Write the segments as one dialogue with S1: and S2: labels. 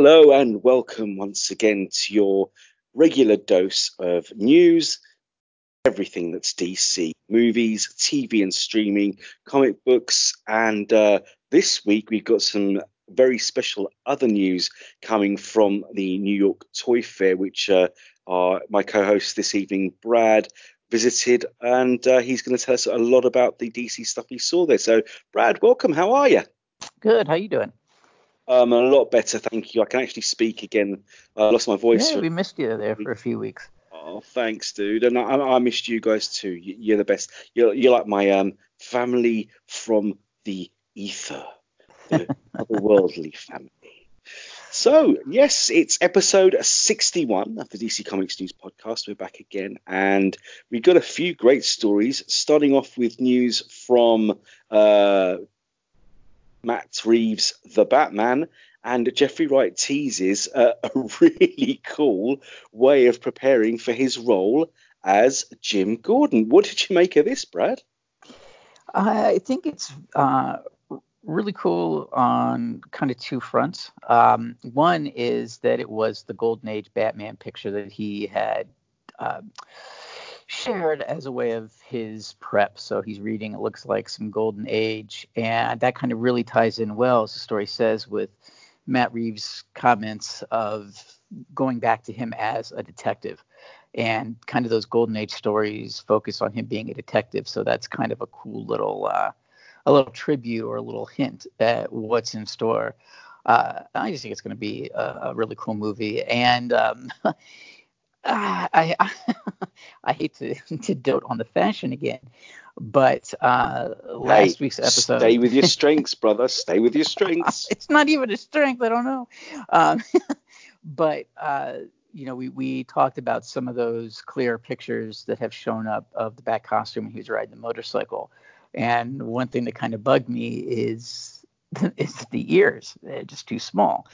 S1: Hello and welcome once again to your regular dose of news, everything that's DC, movies, TV and streaming, comic books, and uh, this week we've got some very special other news coming from the New York Toy Fair, which uh, my co-host this evening, Brad, visited, and uh, he's going to tell us a lot about the DC stuff he saw there. So, Brad, welcome. How are you?
S2: Good. How you doing?
S1: Um, a lot better, thank you. I can actually speak again. I lost my voice.
S2: Yeah, we missed you there for a few weeks.
S1: Oh, thanks, dude. And I, I missed you guys too. You're the best. You're, you're like my um, family from the ether, the otherworldly family. So, yes, it's episode 61 of the DC Comics News Podcast. We're back again, and we've got a few great stories, starting off with news from uh, Matt Reeves' The Batman, and Jeffrey Wright teases a, really cool way of preparing for his role as Jim Gordon. What did you make of this, Brad?
S2: I think it's uh, really cool on kind of two fronts. Um, one is that it was the Golden Age Batman picture that he had. Uh, shared as a way of his prep. So he's reading, it looks like some Golden Age. And that kind of really ties in well, as the story says, with Matt Reeves' comments of going back to him as a detective. And kind of those Golden Age stories focus on him being a detective. So that's kind of a cool little. Uh, a little tribute or a little hint at what's in store. Uh, I just think it's going to be a, a, really cool movie, and um, I, I, I hate to, to dote on the fashion again, but uh, last
S1: hey,
S2: week's episode.
S1: Stay with your strengths, brother. Stay with your strengths.
S2: it's not even a strength. I don't know. Um, but uh, you know, we we talked about some of those clear pictures that have shown up of the back costume when he was riding the motorcycle, and one thing that kind of bugged me is is the ears. They're just too small.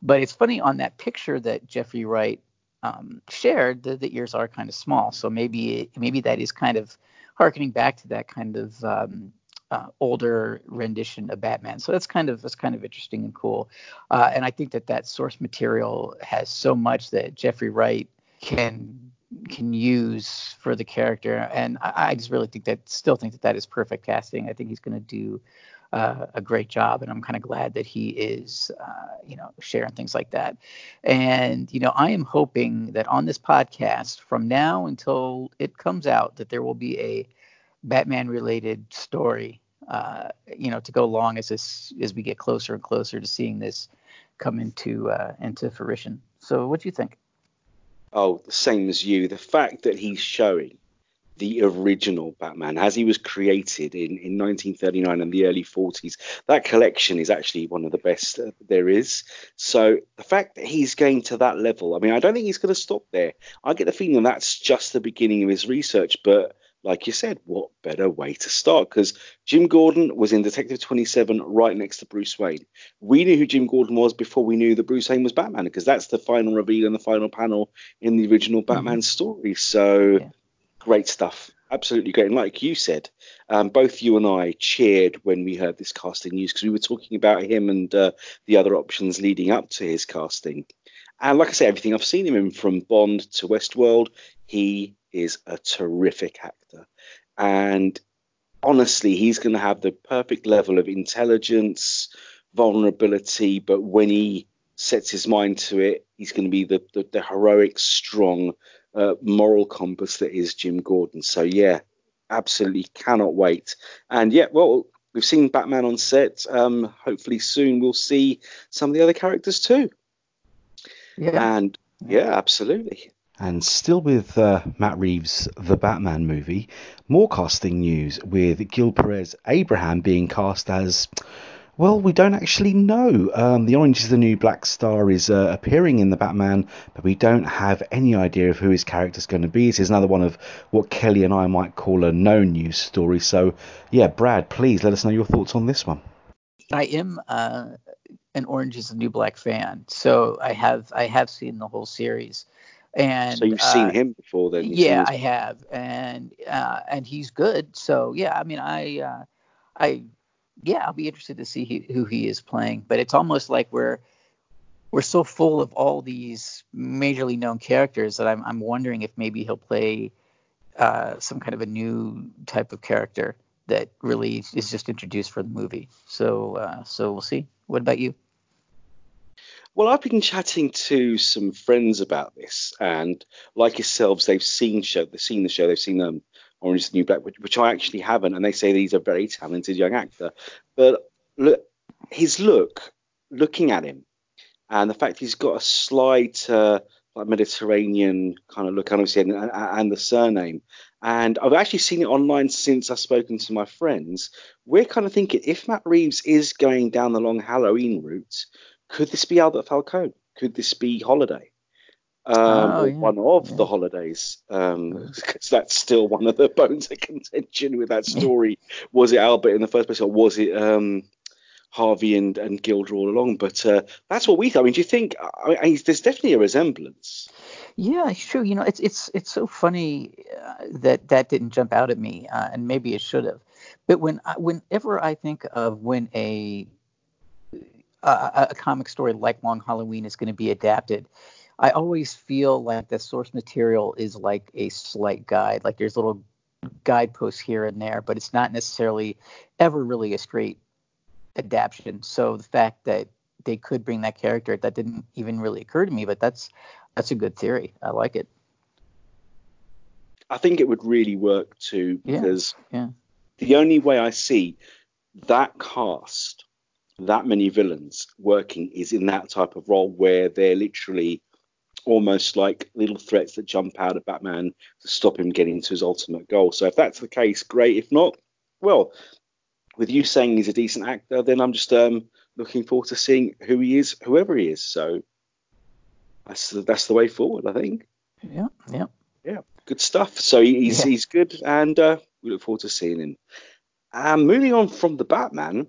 S2: But it's funny on that picture that Jeffrey Wright um, shared, the, the ears are kind of small. So maybe maybe that is kind of harkening back to that kind of um, uh, older rendition of Batman. So that's kind of that's kind of interesting and cool. Uh, and I think that that source material has so much that Jeffrey Wright can can use for the character. And I, I just really think that still think that that is perfect casting. I think he's going to do uh, a great job, and I'm kind of glad that he is, uh, you know, sharing things like that. And you know, I am hoping that on this podcast, from now until it comes out, that there will be a Batman-related story, uh, you know, to go along as this as we get closer and closer to seeing this come into uh, into fruition. So, what do you think?
S1: Oh, the same as you. The fact that he's showing the original Batman as he was created in, in 1939 and the early 40s. That collection is actually one of the best there is. So the fact that he's going to that level, I mean, I don't think he's going to stop there. I get the feeling that's just the beginning of his research, but like you said, what better way to start? Because Jim Gordon was in Detective 27 right next to Bruce Wayne. We knew who Jim Gordon was before we knew that Bruce Wayne was Batman, because that's the final reveal and the final panel in the original. Batman mm-hmm. story. So yeah great stuff. Absolutely great. And like you said, um, both you and I cheered when we heard this casting news because we were talking about him and uh, the other options leading up to his casting. And like I said, everything I've seen him in from Bond to Westworld, he is a terrific actor. And honestly, he's going to have the perfect level of intelligence, vulnerability, but when he sets his mind to it, he's going to be the, the, the heroic, strong uh, moral compass that is Jim Gordon. So yeah, absolutely cannot wait. And yeah, well, we've seen Batman on set. Um, hopefully soon we'll see some of the other characters too. Yeah. And yeah, absolutely. And still with uh, Matt Reeves' The Batman movie, more casting news with Gil Perez Abraham being cast as well, we don't actually know. Um, the Orange is the New Black Star is uh, appearing in the Batman, but we don't have any idea of who his character is going to be. This is another one of what Kelly and I might call a no news story. So, yeah, Brad, please let us know your thoughts on this one.
S2: I am uh, an Orange is the New Black fan, so I have I have seen the whole series. And
S1: so you've uh, seen him before then?
S2: Yeah, I have, and uh, and he's good. So yeah, I mean, I uh, I yeah, I'll be interested to see he, who he is playing. But it's almost like we're we're so full of all these majorly known characters that I'm I'm wondering if maybe he'll play uh, some kind of a new type of character that really is just introduced for the movie. So uh, so we'll see. What about you?
S1: Well, I've been chatting to some friends about this, and like yourselves, they've seen show, they've seen the show, they've seen um, Orange is the New Black, which, which I actually haven't, and they say he's a very talented young actor. But look, his look, looking at him, and the fact he's got a slight uh, like Mediterranean kind of look, and obviously, and, and the surname. And I've actually seen it online since I've spoken to my friends. We're kind of thinking if Matt Reeves is going down the long Halloween route, could this be Albert Falcone? Could this be Holiday? Um, oh, yeah. one of yeah. the holidays, because um, that's still one of the bones of contention with that story. was it Albert in the first place, or was it um, Harvey and, and Gilda all along. But uh, that's what we thought. I mean, do you think I mean, there's definitely a resemblance?
S2: Yeah, it's true. You know, it's it's it's so funny uh, that that didn't jump out at me, uh, and maybe it should have. But when I, whenever I think of when a a, a comic story like Long Halloween is going to be adapted, I always feel like the source material is like a slight guide. Like there's little guideposts here and there, but it's not necessarily ever really a straight adaptation. So the fact that they could bring that character that didn't even really occur to me, but that's that's a good theory. I like it.
S1: I think it would really work too because yeah, yeah. the only way I see that cast, that many villains working is in that type of role where they're literally almost like little threats that jump out at Batman to stop him getting to his ultimate goal. So if that's the case, great. If not, well, with you saying he's a decent actor, then I'm just um, looking forward to seeing who he is, whoever he is. So that's that's the way forward, I think.
S2: Yeah, yeah,
S1: yeah. Good stuff. So he's yeah. he's good, and uh, we look forward to seeing him. Um, moving on from the Batman,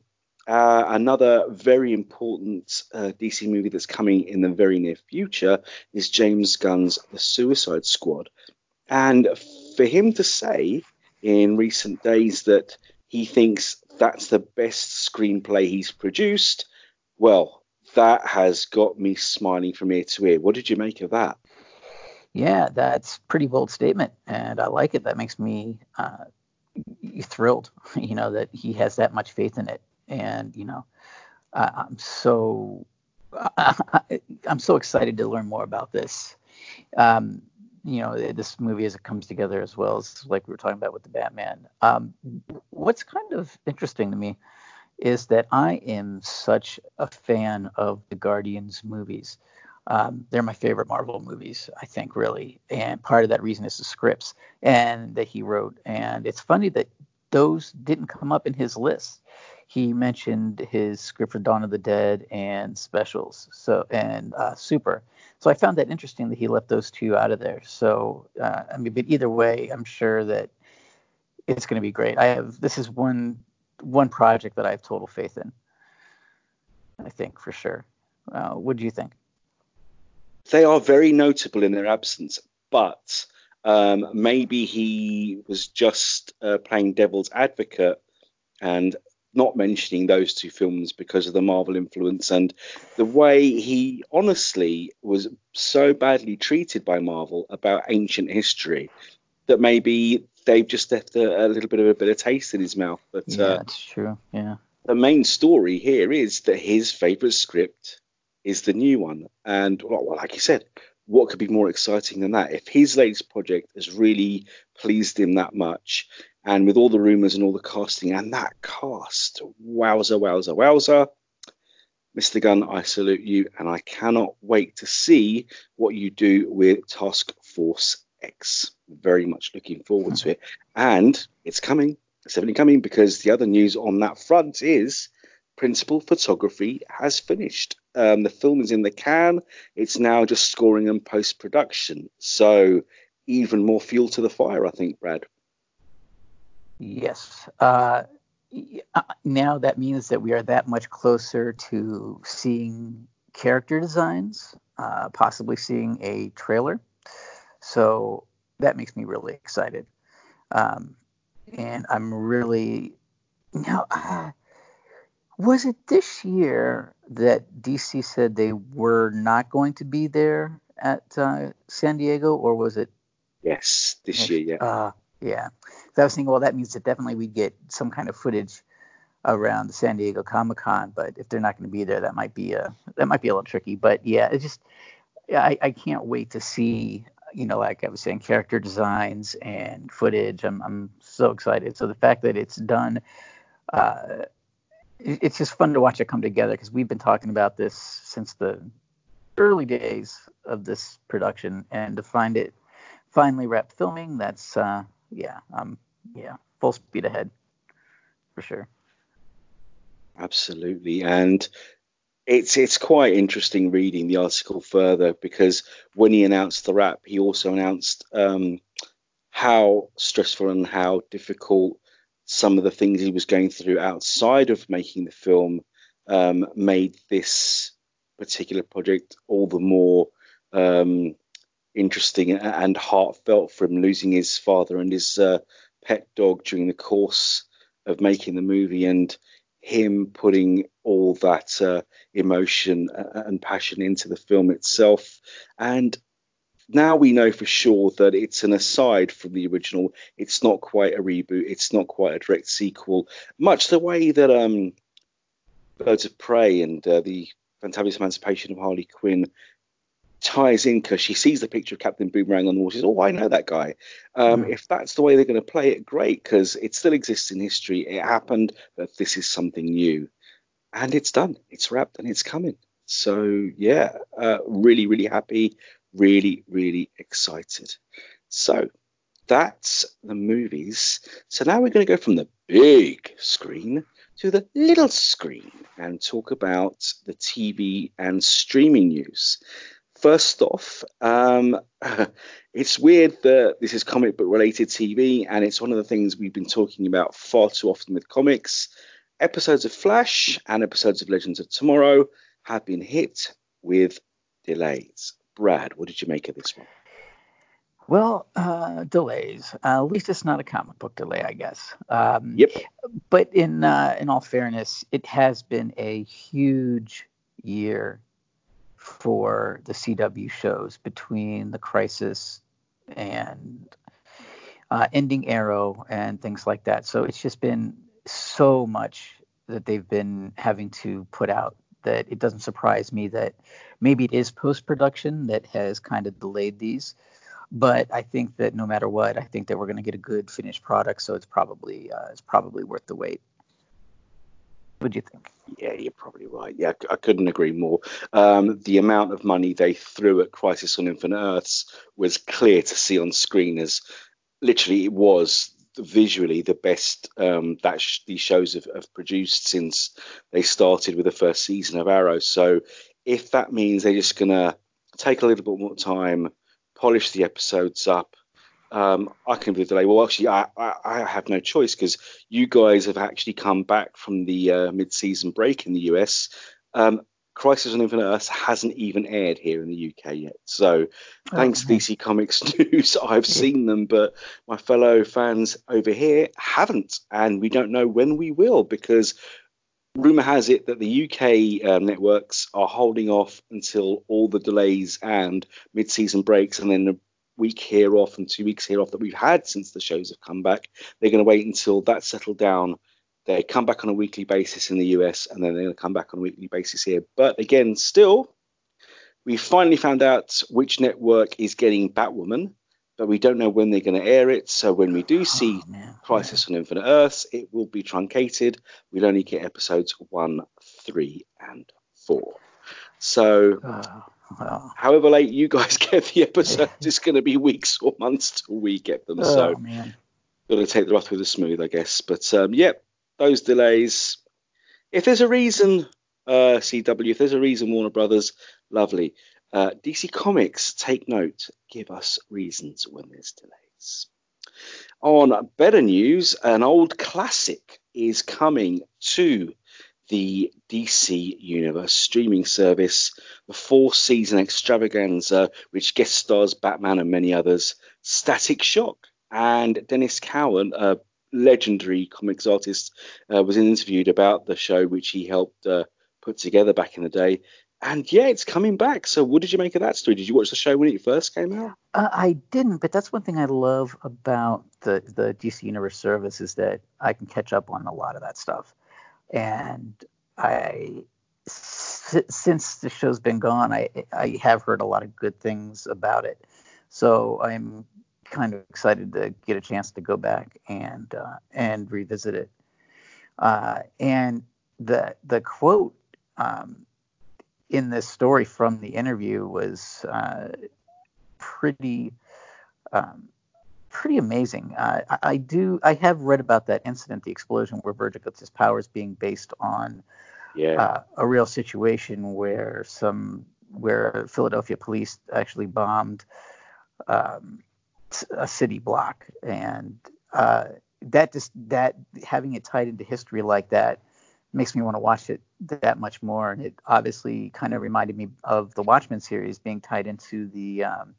S1: uh, another very important uh, DC movie that's coming in the very near future is James Gunn's The Suicide Squad, and for him to say in recent days that he thinks that's the best screenplay he's produced. Well, that has got me smiling from ear to ear. What did you make of that?
S2: Yeah, that's pretty bold statement, and I like it. That makes me uh, thrilled. You know that he has that much faith in it, and you know, uh, I'm so I, am so excited to learn more about this. Um, you know this movie as it comes together as well as like we were talking about with the Batman. Um, what's kind of interesting to me is that I am such a fan of the Guardians movies. Um, they're my favorite Marvel movies, I think, really. And part of that reason is the scripts and that he wrote. And it's funny that those didn't come up in his list. He mentioned his script for Dawn of the Dead and specials, so and uh, Super. So I found that interesting that he left those two out of there. So uh, I mean, but either way, I'm sure that it's going to be great. I have this is one one project that I have total faith in. I think for sure. Uh, what do you think?
S1: They are very notable in their absence, but um, maybe he was just uh, playing devil's advocate and not mentioning those two films because of the Marvel influence and the way he honestly was so badly treated by Marvel about ancient history that maybe they've just left a, a little bit of a bit of taste in his mouth. But
S2: yeah, uh, that's true. Yeah.
S1: The main story here is that his favorite script is the new one, and well, like you said, what could be more exciting than that? If his latest project has really pleased him that much, and with all the rumors and all the casting and that cast, wowza, wowza, wowza. Mr. Gunn, I salute you, and I cannot wait to see what you do with Task Force X. Very much looking forward to it. And it's coming. It's definitely coming because the other news on that front is principal photography has finished. Um, the film is in the can. It's now just scoring and post production. So even more fuel to the fire, I think, Brad.
S2: Yes. Uh, uh, now that means that we are that much closer to seeing character designs, uh, possibly seeing a trailer. So that makes me really excited. Um, and I'm really now. Uh, was it this year that DC said they were not going to be there at uh, San Diego, or was it?
S1: Yes, this year, yeah.
S2: Uh, yeah. I was thinking, well, that means that definitely we'd get some kind of footage around the San Diego Comic Con, but if they're not going to be there, that might be a that might be a little tricky. But yeah, it's just I, I can't wait to see you know like I was saying character designs and footage. I'm I'm so excited. So the fact that it's done, uh, it's just fun to watch it come together because we've been talking about this since the early days of this production, and to find it finally wrapped filming, that's uh, yeah, um, yeah, full speed ahead for sure.
S1: Absolutely, and it's it's quite interesting reading the article further because when he announced the wrap, he also announced um, how stressful and how difficult some of the things he was going through outside of making the film um, made this particular project all the more um, interesting and heartfelt for him losing his father and his uh, pet dog during the course of making the movie and him putting all that uh, emotion and passion into the film itself. And now we know for sure that it's an aside from the original. It's not quite a reboot. It's not quite a direct sequel. Much the way that um, Birds of Prey and uh, the Fantabulous Emancipation of Harley Quinn ties in because she sees the picture of Captain Boomerang on the wall. She says, "Oh, I know that guy." Um, mm. If that's the way they're going to play it, great, because it still exists in history. It happened, but this is something new, and it's done. It's wrapped and it's coming. So yeah, uh, really, really happy. Really, really excited. So that's the movies. So now we're going to go from the big screen to the little screen and talk about the TV and streaming news. First off, um, it's weird that this is comic book related TV, and it's one of the things we've been talking about far too often with comics. Episodes of Flash and episodes of Legends of Tomorrow have been hit with delays. Brad, what did you make of this one?
S2: Well, uh, delays. Uh, at least it's not a comic book delay, I guess. Um,
S1: yep.
S2: But in uh, in all fairness, it has been a huge year for the CW shows between the Crisis and uh, Ending Arrow and things like that. So it's just been so much that they've been having to put out that it doesn't surprise me that maybe it is post production that has kind of delayed these. But I think that no matter what, I think that we're going to get a good finished product. So it's probably uh, it's probably worth the wait. What do you think?
S1: Yeah, you're probably right. Yeah, I couldn't agree more. Um, the amount of money they threw at Crisis on Infinite Earths was clear to see on screen as literally it was visually the best um, that sh- these shows have, have, produced since they started with the first season of Arrow. So if that means they're just gonna take a little bit more time, polish the episodes up, um, I can be delay. Well, actually, I, I, I have no choice because you guys have actually come back from the uh, mid-season break in the US. Um, Crisis on Infinite Earths hasn't even aired here in the UK yet. So, thanks oh, DC Comics News, I've seen them, but my fellow fans over here haven't, and we don't know when we will because rumor has it that the UK um, networks are holding off until all the delays and mid-season breaks, and then week here off and two weeks here off that we've had since the shows have come back. They're going to wait until that's settled down. They come back on a weekly basis in the US and then they're going to come back on a weekly basis here. But again, still, we finally found out which network is getting Batwoman, but we don't know when they're going to air it. So when we do see oh, Crisis on Infinite Earths, it will be truncated. We'll only get episodes one, three, and four. So. Oh However late you guys get the episode, it's going to be weeks or months till we get them. Oh, so, man. got to take the rough with the smooth, I guess. But um, yeah, those delays. If there's a reason, uh, CW, if there's a reason, Warner Brothers, lovely. Uh, DC Comics, take note. Give us reasons when there's delays. On better news, an old classic is coming to the DC Universe streaming service, the four season extravaganza, which guest stars Batman and many others, Static Shock. And Denys Cowan, a legendary comics artist, uh, was interviewed about the show, which he helped uh, put together back in the day. And yeah, it's coming back. So, what did you make of that story? Did you watch the show when it first came out?
S2: Uh, I didn't, but that's one thing I love about the the DC Universe service is that I can catch up on a lot of that stuff. And I, since the show's been gone, I I have heard a lot of good things about it. So I'm kind of excited to get a chance to go back and uh, and revisit it. Uh, and the the quote um, in this story from the interview was uh, pretty um, pretty amazing. Uh, I, I, do I have read about that incident, the explosion where Virgil gets his powers being based on
S1: yeah.
S2: uh, a real situation where some where Philadelphia police actually bombed um, a city block, and uh, that just that having it tied into history like that makes me want to watch it that much more. And it obviously kind of reminded me of the Watchmen series being tied into the um,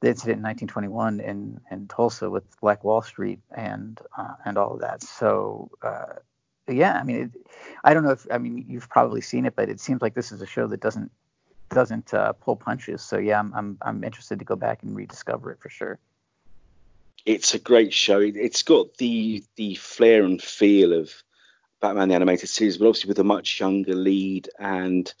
S2: the incident in 1921 in, in Tulsa with Black Wall Street and uh, and all of that. So uh, yeah, I mean, it, I don't know if I mean you've probably seen it, but it seems like this is a show that doesn't doesn't uh, pull punches. So yeah, I'm, I'm I'm interested to go back and rediscover it for sure.
S1: It's a great show. It's got the the flair and feel of Batman the Animated Series, but obviously with a much younger lead and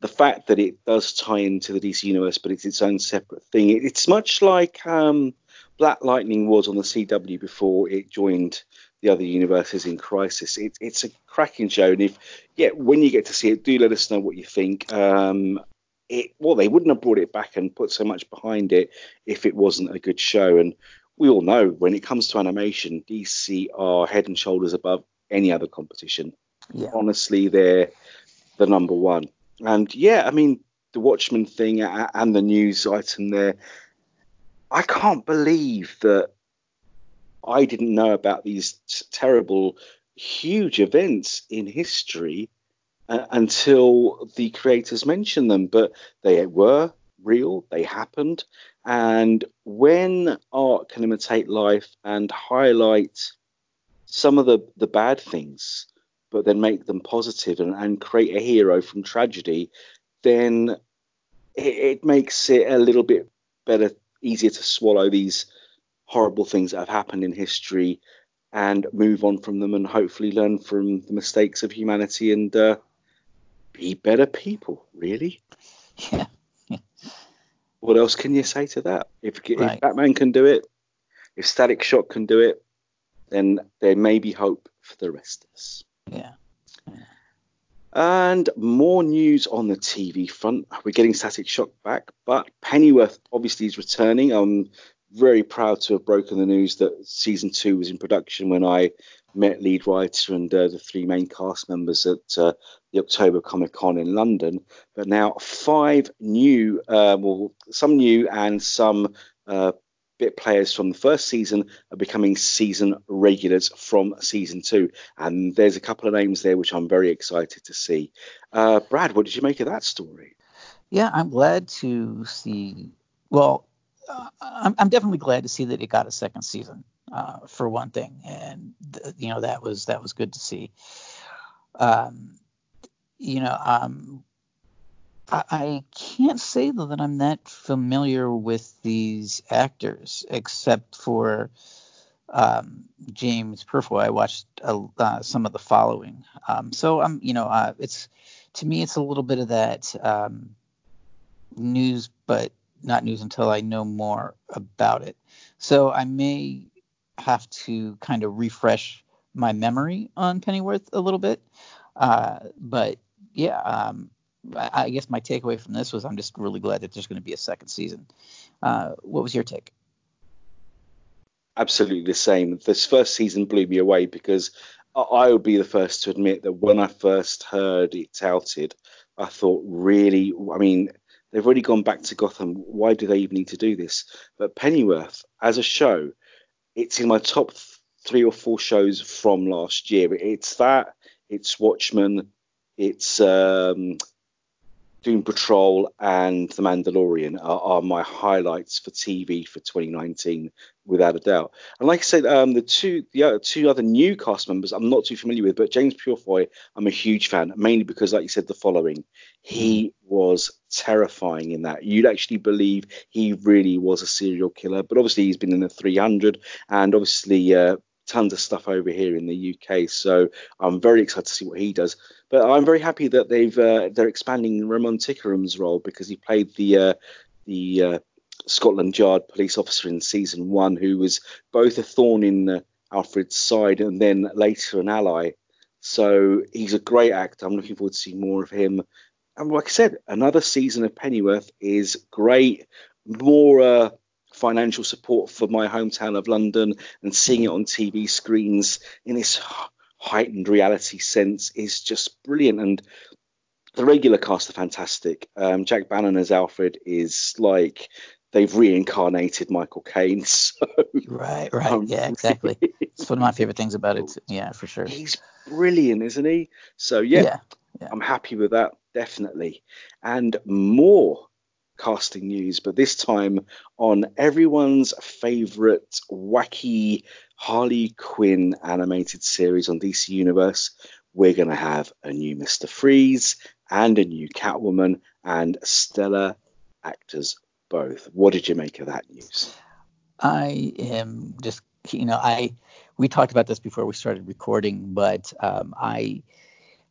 S1: the fact that it does tie into the DC universe, but it's its own separate thing. It's much like um, Black Lightning was on the CW before it joined the other universes in Crisis. It, it's a cracking show, and if yeah, when you get to see it, do let us know what you think. Um, it well, they wouldn't have brought it back and put so much behind it if it wasn't a good show. And we all know when it comes to animation, DC are head and shoulders above any other competition.
S2: Yeah.
S1: Honestly, they're the number one. And yeah, I mean, the Watchmen thing and the news item there, I can't believe that I didn't know about these terrible, huge events in history uh, until the creators mentioned them. But they were real, they happened. And when art can imitate life and highlight some of the, the bad things, but then make them positive and, and create a hero from tragedy, then it, it makes it a little bit better, easier to swallow these horrible things that have happened in history and move on from them and hopefully learn from the mistakes of humanity and uh, be better people, really.
S2: Yeah.
S1: What else can you say to that? If,
S2: Right.
S1: if Batman can do it, if Static Shock can do it, then there may be hope for the rest of us.
S2: Yeah.
S1: And more news on the TV front. We're getting Static Shock back, but Pennyworth obviously is returning. I'm very proud to have broken the news that season two was in production when I met lead writer and uh, the three main cast members at uh, the October Comic Con in London. But now five new, uh, well, some new and some uh, bit players from the first season are becoming season regulars from season two. And there's a couple of names there which I'm very excited to see. Uh, Brad, what did you make of that story?
S2: Yeah, I'm glad to see. Well, uh, I'm, I'm definitely glad to see that it got a second season, uh, for one thing, and th- you know that was that was good to see. Um, you know, um, I, can't say though that I'm that familiar with these actors, except for um, James Purefoy. I watched uh, uh, some of the following, um, so I'm, you know, uh, it's to me it's a little bit of that um, news, but not news until I know more about it. So I may have to kind of refresh my memory on Pennyworth a little bit. Uh, but yeah, um, I, guess my takeaway from this was I'm just really glad that there's going to be a second season. Uh, what was your take?
S1: absolutely the same. This first season blew me away because I, I would be the first to admit that when I first heard it touted, I thought, really, I mean, they've already gone back to Gotham. Why do they even need to do this? But Pennyworth, as a show, it's in my top three or four shows from last year. It's that, it's Watchmen, it's um, Doom Patrol and The Mandalorian are, are, my highlights for TV for 2019, without a doubt. And like I said, um, the two the other, two other new cast members I'm not too familiar with, but James Purefoy I'm a huge fan, mainly because, like you said, the following. He was terrifying in that. You'd actually believe he really was a serial killer, but obviously he's been in the 300, and obviously uh, tons of stuff over here in the UK. So I'm very excited to see what he does. But I'm very happy that they've uh, they're expanding Ramon Tikaram's role because he played the uh, the uh, Scotland Yard police officer in season one, who was both a thorn in uh, Alfred's side and then later an ally. So he's a great actor. I'm looking forward to seeing more of him. And like I said, another season of Pennyworth is great. More uh, financial support for my hometown of London and seeing it on TV screens in this heightened reality sense is just brilliant. And the regular cast are fantastic. Um, Jack Bannon as Alfred is like they've reincarnated Michael Caine. So,
S2: right, right, um, yeah, exactly. it's one of my favorite things about it. Yeah, for sure.
S1: He's brilliant, isn't he? So yeah, yeah, yeah. I'm happy with that, definitely. And more casting news, but this time on everyone's favorite wacky Harley Quinn animated series on DC Universe. We're going to have a new Mr. Freeze and a new Catwoman and stellar actors both. What did you make of that news?
S2: I am just, you know, I we talked about this before we started recording, but um, I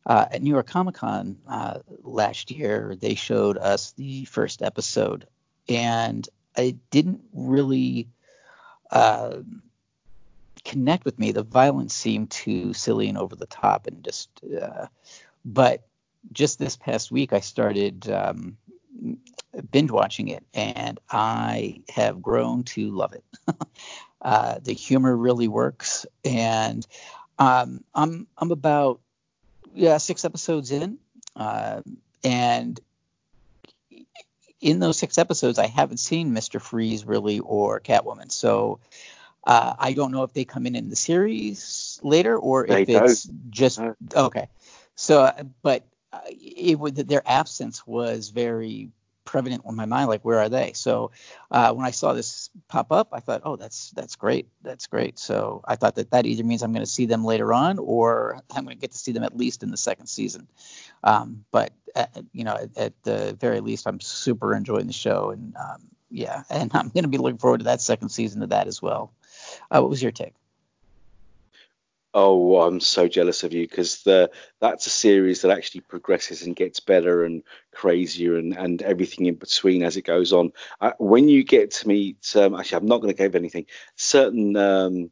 S2: uh, at New York Comic Con uh, last year, they showed us the first episode, and it didn't really uh, connect with me. The violence seemed too silly and over the top, and just. Uh, but just this past week, I started um, binge watching it, and I have grown to love it. uh, the humor really works, and um, I'm I'm about yeah, six episodes in, uh, and in those six episodes, I haven't seen Mister Freeze really or Catwoman. So uh, I don't know if they come in in the series later or they if it's don't. just okay. So, uh, but uh, it would their absence was very prevalent on my mind like where are they? So uh, when i saw this pop up i thought oh that's that's great that's great. So i thought that that either means i'm going to see them later on or i'm going to get to see them at least in the second season. Um, but at, uh, you know at, at, the very least i'm super enjoying the show and um, yeah and i'm going to be looking forward to that second season of that as well. Uh, what was your take
S1: Oh, I'm so jealous of you because the that's a series that actually progresses and gets better and crazier and, and everything in between as it goes on. Uh, when you get to meet, um, actually, I'm not going to give anything. Certain um,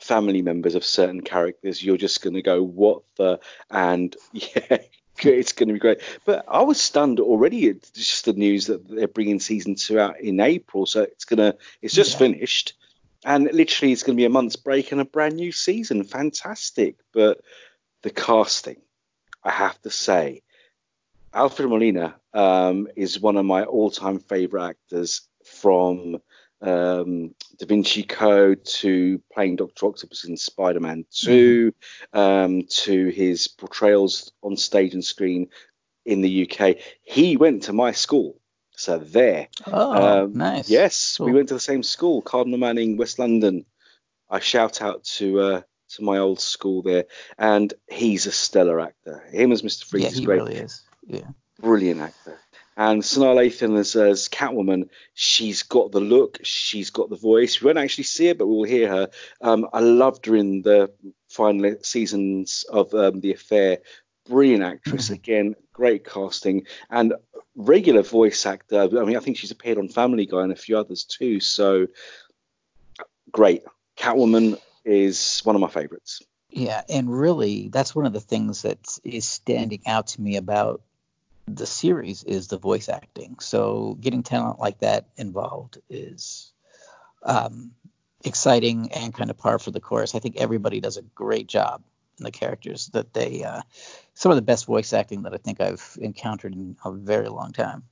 S1: family members of certain characters, you're just going to go, what the? And yeah, it's going to be great. But I was stunned already at just the news that they're bringing season two out in April, so it's gonna, it's just yeah. finished and literally it's going to be a month's break and a brand new season. Fantastic. But the casting, I have to say, Alfred Molina um, is one of my all-time favorite actors from um, Da Vinci Code to playing Doctor Octopus in Spider-Man 2 mm-hmm. um, to his portrayals on stage and screen in the UK. He went to my school. So there.
S2: Oh, um, nice.
S1: Yes, cool. we went to the same school, Cardinal Manning, West London. I shout out to uh, to my old school there, and he's a stellar actor. Him as Mr. Freeze
S2: yeah,
S1: is great.
S2: really is. Yeah.
S1: Brilliant actor. And Sanaa Lathan as, as Catwoman, she's got the look, she's got the voice. We won't actually see her, but we'll hear her. Um, I loved her in the final seasons of um, The Affair. Brilliant actress mm-hmm. again, great casting, and regular voice actor. I mean, I think she's appeared on Family Guy and a few others too. So great. Catwoman is one of my favorites.
S2: Yeah, and really, that's one of the things that is standing out to me about the series is the voice acting. So getting talent like that involved is um, exciting and kind of par for the course. I think everybody does a great job in the characters that they uh, some of the best voice acting that I think I've encountered in a very long time.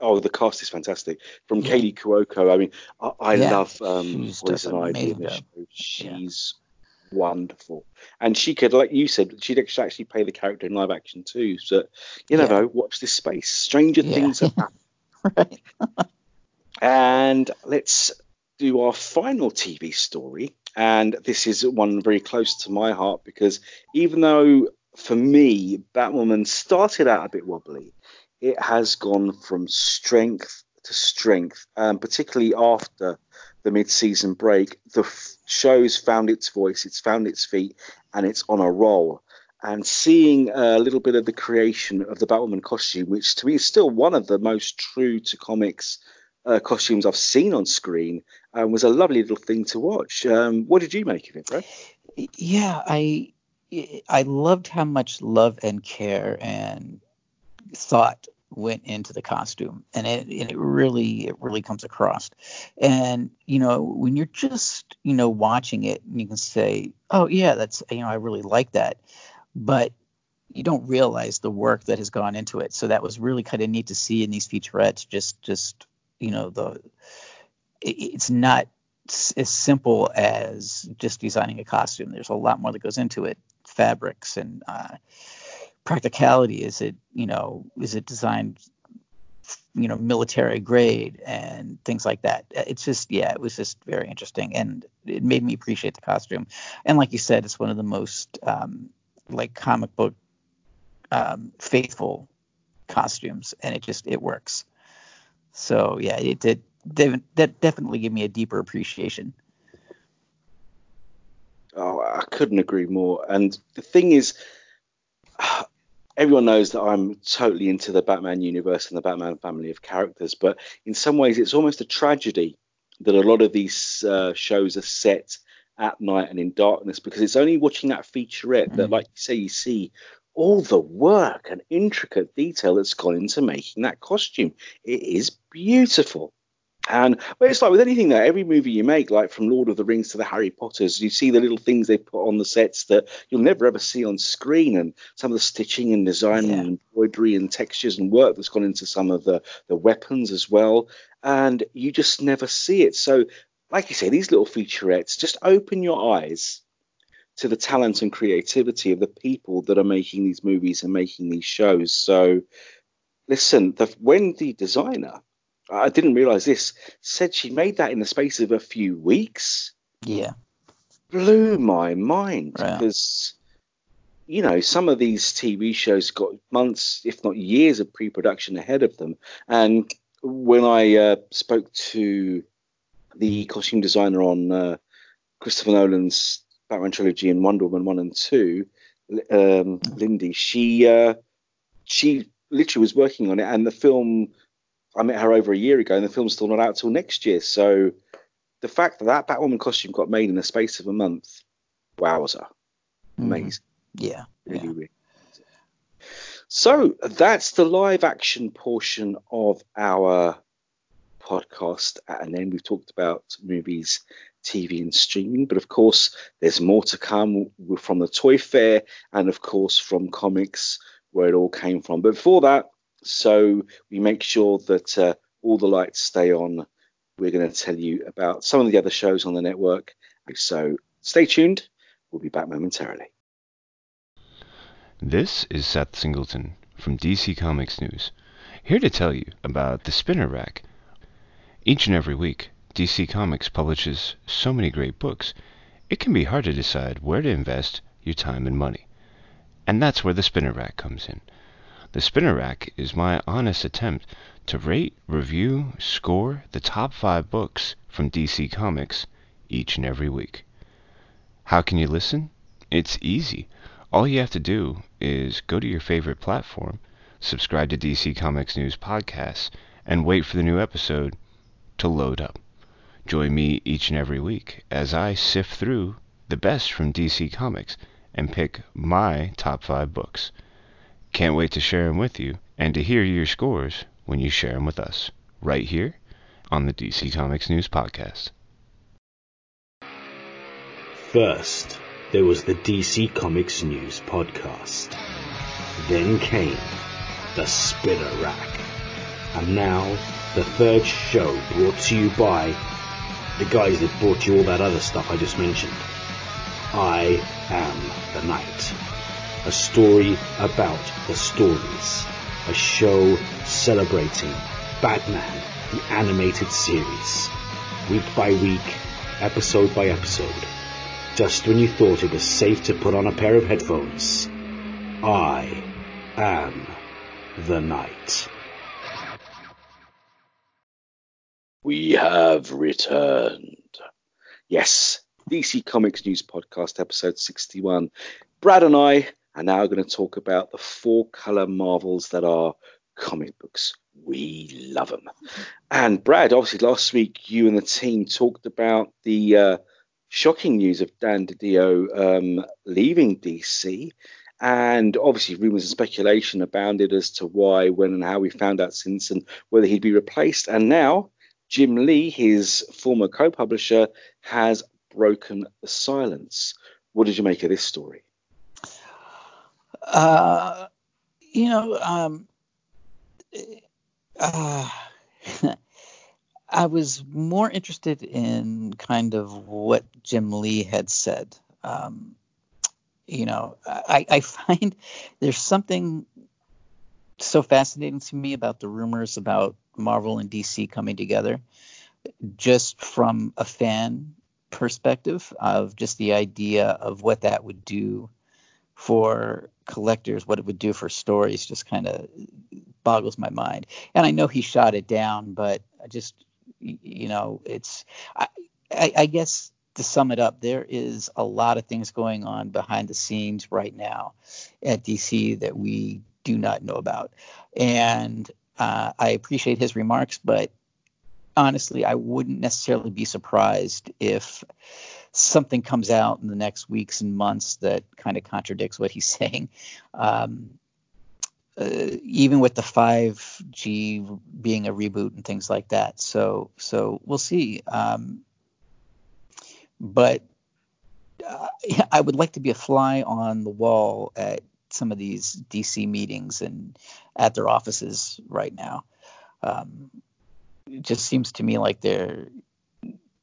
S1: Oh, the cast is fantastic. From yeah. Kaley Cuoco, I mean, I, I yeah. love um, Poison Ivy in the show. She's wonderful. And she could, like you said, she'd actually play the character in live action too. So you never yeah. know. Watch this space. Stranger yeah. things have happened. right. and let's do our final TV story. And this is one very close to my heart because even though for me, Batwoman started out a bit wobbly, it has gone from strength to strength, um, particularly after the mid-season break. The f- show's found its voice, it's found its feet, and it's on a roll. And seeing a little bit of the creation of the Batwoman costume, which to me is still one of the most true to comics uh, costumes I've seen on screen, um, was a lovely little thing to watch. Um, what did you make of it, Brad?
S2: Yeah, I I loved how much love and care and thought went into the costume and it, and it really it really comes across and you know when you're just you know watching it you can say oh yeah that's you know i really like that but you don't realize the work that has gone into it so that was really kind of neat to see in these featurettes just just you know the it, it's not as simple as just designing a costume. There's a lot more that goes into it. Fabrics and uh, practicality. Is it you know is it designed you know military grade and things like that. It's just yeah it was just very interesting and it made me appreciate the costume. And like you said it's one of the most um, like comic book um, faithful costumes and it just it works so yeah it did that definitely gave me a deeper appreciation
S1: oh i couldn't agree more and the thing is everyone knows that I'm totally into the Batman universe and the Batman family of characters, but in some ways it's almost a tragedy that a lot of these uh, shows are set at night and in darkness because it's only watching that featurette mm. that, like you say, you see all the work and intricate detail that's gone into making that costume. It is beautiful. And but it's like with anything that every movie you make, like from Lord of the Rings to the Harry Potters, you see the little things they put on the sets that you'll never ever see on screen, and some of the stitching and design yeah. and embroidery and textures and work that's gone into some of the the weapons as well, and you just never see it. So, like you say, these little featurettes just open your eyes to the talent and creativity of the people that are making these movies and making these shows. So, listen, the, when the designer I didn't realize this, said she made that in the space of a few weeks.
S2: Yeah.
S1: Blew my mind right. because, you know, some of these TV shows got months, if not years, of pre production ahead of them. And when I uh, spoke to the costume designer on uh, Christopher Nolan's Batman trilogy and Wonder Woman 1 and 2, um, Lindy, she, uh, she literally was working on it, and the film I met her over a year ago, and the film's still not out till next year. So the fact that that Batwoman costume got made in the space of a month, wowzer, mm-hmm. amazing.
S2: Mm. Yeah, really, yeah. really.
S1: So that's the live action portion of our podcast and then We've talked about movies, TV, and streaming, but of course, there's more to come from the Toy Fair and, of course, from comics where it all came from. But before that, so we make sure that uh, all the lights stay on. We're going to tell you about some of the other shows on the network. So stay tuned. We'll be back momentarily.
S3: This is Seth Singleton from DC Comics News, here to tell you about the Spinner Rack. Each and every week, DC Comics publishes so many great books, it can be hard to decide where to invest your time and money. And that's where the Spinner Rack comes in. The Spinner Rack is my honest attempt to rate, review, score the top five books from DC Comics each and every week. How can you listen? It's easy. All you have to do is go to your favorite platform, subscribe to DC Comics News Podcasts, and wait for the new episode to load up. Join me each and every week as I sift through the best from DC Comics and pick my top five books. Can't wait to share them with you and to hear your scores when you share them with us, right here on the DC Comics News Podcast.
S4: First, there was the DC Comics News Podcast. Then came the Spinner Rack. And now, the third show brought to you by the guys that brought you all that other stuff I just mentioned. I Am the Night. A story about the stories. A show celebrating Batman, the animated series. Week by week, episode by episode. Just when you thought it was safe to put on a pair of headphones, I am the night.
S1: We have returned. Yes, DC Comics News Podcast, episode 61. Brad and I are now going to talk about the four color marvels that are comic books. We love them. And Brad, obviously, last week you and the team talked about the uh, shocking news of Dan DiDio um, leaving DC. And obviously, rumors and speculation abounded as to why, when, and how we found out since, and whether he'd be replaced. And now, Jim Lee, his former co publisher, has broken the silence. What did you make of this story?
S2: Uh, you know, um, uh, I was more interested in kind of what Jim Lee had said. Um, you know, I, I find there's something so fascinating to me about the rumors about Marvel and DC coming together, just from a fan perspective of just the idea of what that would do for collectors, what it would do for stories, just kind of boggles my mind. And I know he shot it down, but I just, you know, it's, I, I, I guess to sum it up, there is a lot of things going on behind the scenes right now at DC that we do not know about. And uh, I appreciate his remarks, but honestly, I wouldn't necessarily be surprised if something comes out in the next weeks and months that kind of contradicts what he's saying. Um, uh, even with the 5G being a reboot and things like that. So so we'll see. Um, but uh, I would like to be a fly on the wall at some of these DC meetings and at their offices right now. Um, it just seems to me like they're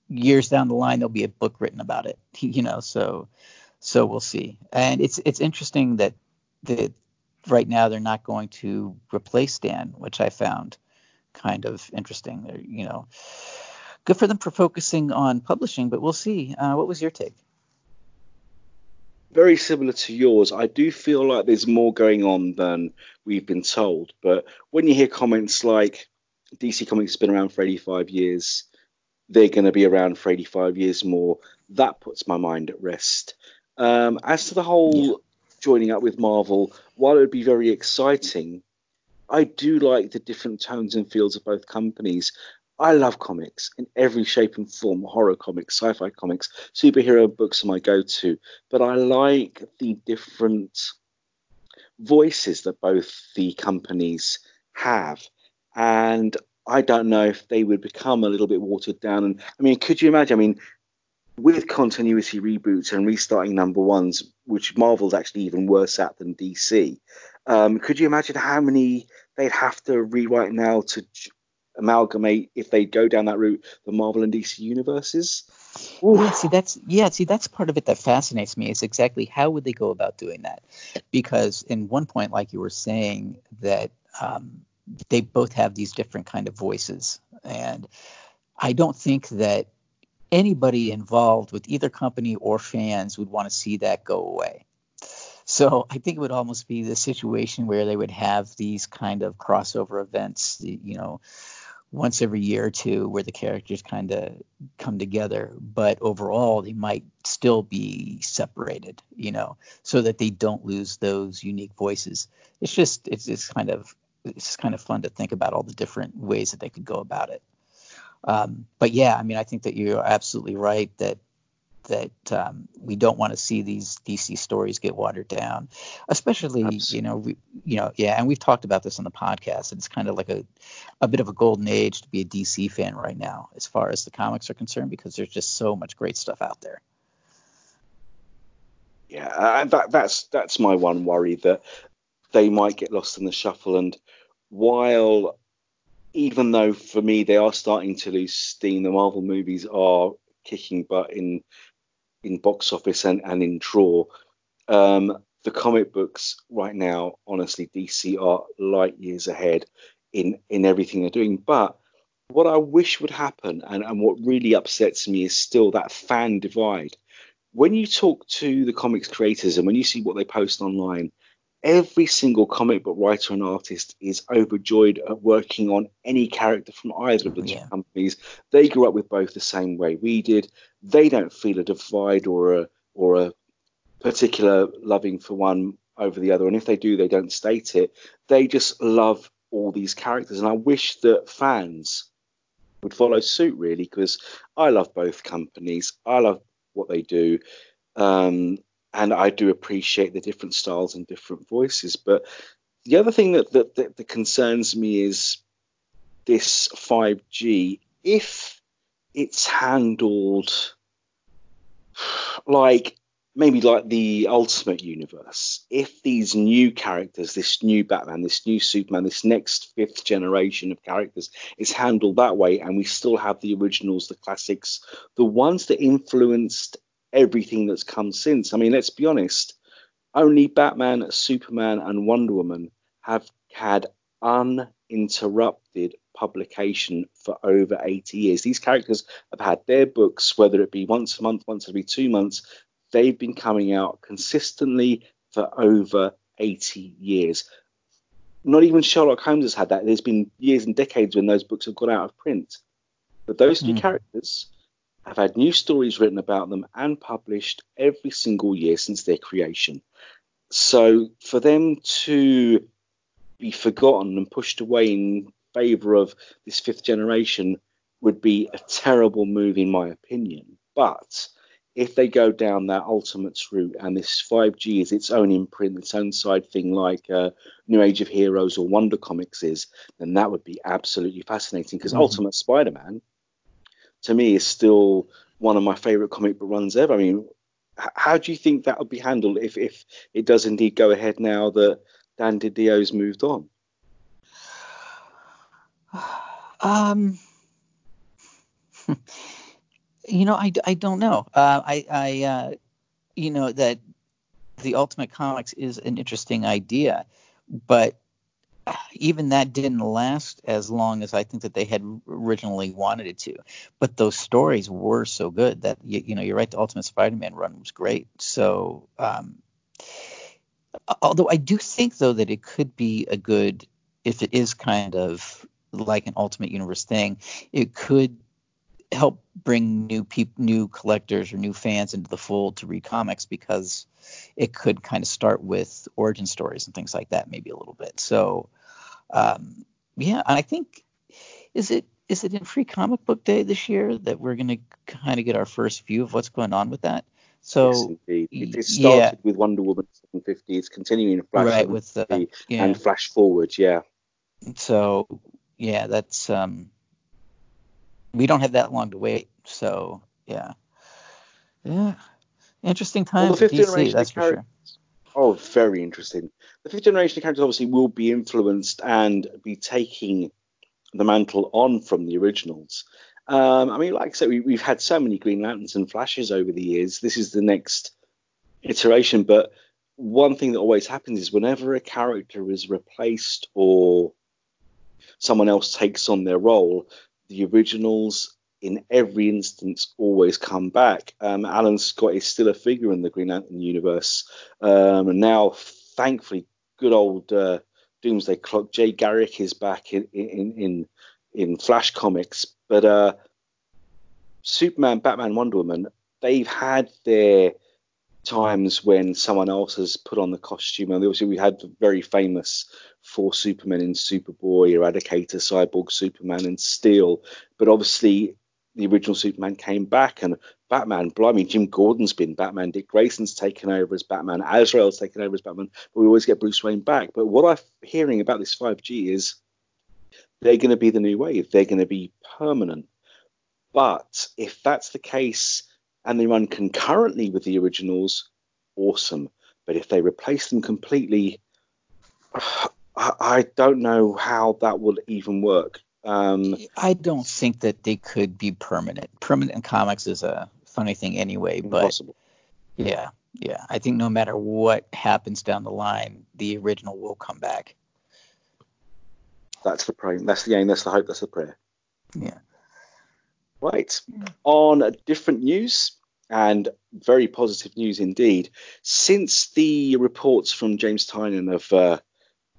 S2: years down the line there'll be a book written about it, you know. So so we'll see. And it's it's interesting that that right now they're not going to replace Dan, which I found kind of interesting. They're, you know, good for them for focusing on publishing, but we'll see. Uh, what was your take?
S1: Very similar to yours. I do feel like there's more going on than we've been told. But when you hear comments like DC Comics has been around for 85 years, they're going to be around for 85 years more, that puts my mind at rest. Um, as to the whole yeah. joining up with Marvel, while it would be very exciting, I do like the different tones and feels of both companies. I love comics in every shape and form horror comics, sci fi comics, superhero books are my go to. But I like the different voices that both the companies have. And I don't know if they would become a little bit watered down. And I mean, could you imagine? I mean, with continuity reboots and restarting number ones, which Marvel's actually even worse at than DC, um, could you imagine how many they'd have to rewrite now to amalgamate if they go down that route the Marvel and DC universes.
S2: Ooh. Yeah, see that's yeah, see that's part of it that fascinates me is exactly how would they go about doing that? Because in one point, like you were saying, that um, they both have these different kind of voices, and I don't think that anybody involved with either company or fans would want to see that go away. So I think it would almost be the situation where they would have these kind of crossover events, you know, once every year or two where the characters kind of come together but overall they might still be separated you know so that they don't lose those unique voices. It's just it's it's kind of it's kind of fun to think about all the different ways that they could go about it. Um, but yeah i mean i think that you're absolutely right that that um, we don't want to see these DC stories get watered down, especially Absolutely. you know we, you know yeah, and we've talked about this on the podcast. It's kind of like a a bit of a golden age to be a DC fan right now, as far as the comics are concerned, because there's just so much great stuff out there.
S1: Yeah, and that that's that's my one worry that they might get lost in the shuffle. And while even though for me they are starting to lose steam, the Marvel movies are kicking butt in in box office and, and in draw. Um, the comic books right now, honestly, DC are light years ahead in in everything they're doing. But what I wish would happen, and, and what really upsets me, is still that fan divide. When you talk to the comics creators and when you see what they post online, every single comic book writer and artist is overjoyed at working on any character from either of the
S2: Yeah.
S1: two companies. They grew up with both the same way we did. They don't feel a divide or a or a particular loving for one over the other. And if they do, they don't state it. They just love all these characters. And I wish that fans would follow suit really because I love both companies. I love what they do. Um, and I do appreciate the different styles and different voices. But the other thing that, that, that, that concerns me is this 5G. If it's handled like maybe like the Ultimate Universe, if these new characters, this new Batman, this new Superman, this next fifth generation of characters is handled that way, and we still have the originals, the classics, the ones that influenced everything that's come since. I mean, let's be honest, only Batman, Superman, and Wonder Woman have had uninterrupted publication for over 80 years. These characters have had their books, whether it be once a month, once every two months, they've been coming out consistently for over 80 years. Not even Sherlock Holmes has had that. There's been years and decades when those books have gone out of print. But those two
S2: Mhm.
S1: characters have had new stories written about them and published every single year since their creation. So for them to be forgotten and pushed away in favor of this fifth generation would be a terrible move, in my opinion. But if they go down that Ultimates route and this 5G is its own imprint, its own side thing, like uh, New Age of Heroes or Wonder Comics is, then that would be absolutely fascinating. Because
S2: Mhm.
S1: Ultimate Spider-Man, to me, is still one of my favorite comic book runs ever. I mean, how do you think that would be handled if if it does indeed go ahead now that Dan Didio's moved on?
S2: Um, you know, I, I don't know. Uh, I I uh, you know that the Ultimate Comics is an interesting idea, but even that didn't last as long as I think that they had originally wanted it to. But those stories were so good that you, you know you're right. The Ultimate Spider-Man run was great. So, um, although I do think though that it could be a good if it is kind of like an Ultimate Universe thing, it could help bring new people, new collectors or new fans into the fold to read comics because it could kind of start with origin stories and things like that, maybe a little bit. So, um, yeah, and I think is it is it in Free Comic Book Day this year that we're going to kind of get our first view of what's going on with that? So,
S1: yes, indeed. It, it
S2: yeah.
S1: started with Wonder Woman 750. It's continuing in Flash
S2: right with the yeah.
S1: and Flash Forward. Yeah.
S2: So yeah, that's um we don't have that long to wait. So yeah. Yeah. Interesting
S1: Well,
S2: times
S1: the
S2: at
S1: fifth
S2: DC,
S1: generation
S2: that's for sure.
S1: characters. Oh, very interesting. The fifth generation of characters obviously will be influenced and be taking the mantle on from the originals. Um, I mean, like I said, we, we've had so many Green Lanterns and Flashes over the years. This is the next iteration. But one thing that always happens is whenever a character is replaced or someone else takes on their role, the originals in every instance always come back. Um, Alan Scott is still a figure in the Green Lantern universe. Um, and now, thankfully, good old uh, Doomsday Clock, Jay Garrick is back in in in, in Flash comics. But uh, Superman, Batman, Wonder Woman, they've had their times when someone else has put on the costume. And obviously, we had very famous four Supermen in Superboy, Eradicator, Cyborg, Superman, and Steel. But obviously, the original Superman came back, and Batman, blimey, Jim Gordon's been Batman, Dick Grayson's taken over as Batman, Azrael's taken over as Batman, but we always get Bruce Wayne back. But what I'm hearing about this 5G is they're going to be the new wave, they're going to be permanent. But if that's the case and they run concurrently with the originals, awesome. But if they replace them completely, I, I don't know how that will even work. Um,
S2: I don't think that they could be permanent. Permanent in comics is a funny thing anyway. But
S1: Impossible.
S2: yeah, yeah, I think no matter what happens down the line, the original will come back.
S1: That's the prayer. That's the aim. That's the hope. That's the prayer.
S2: Yeah.
S1: Right. On different news and very positive news indeed. Since the reports from James Tynion of uh,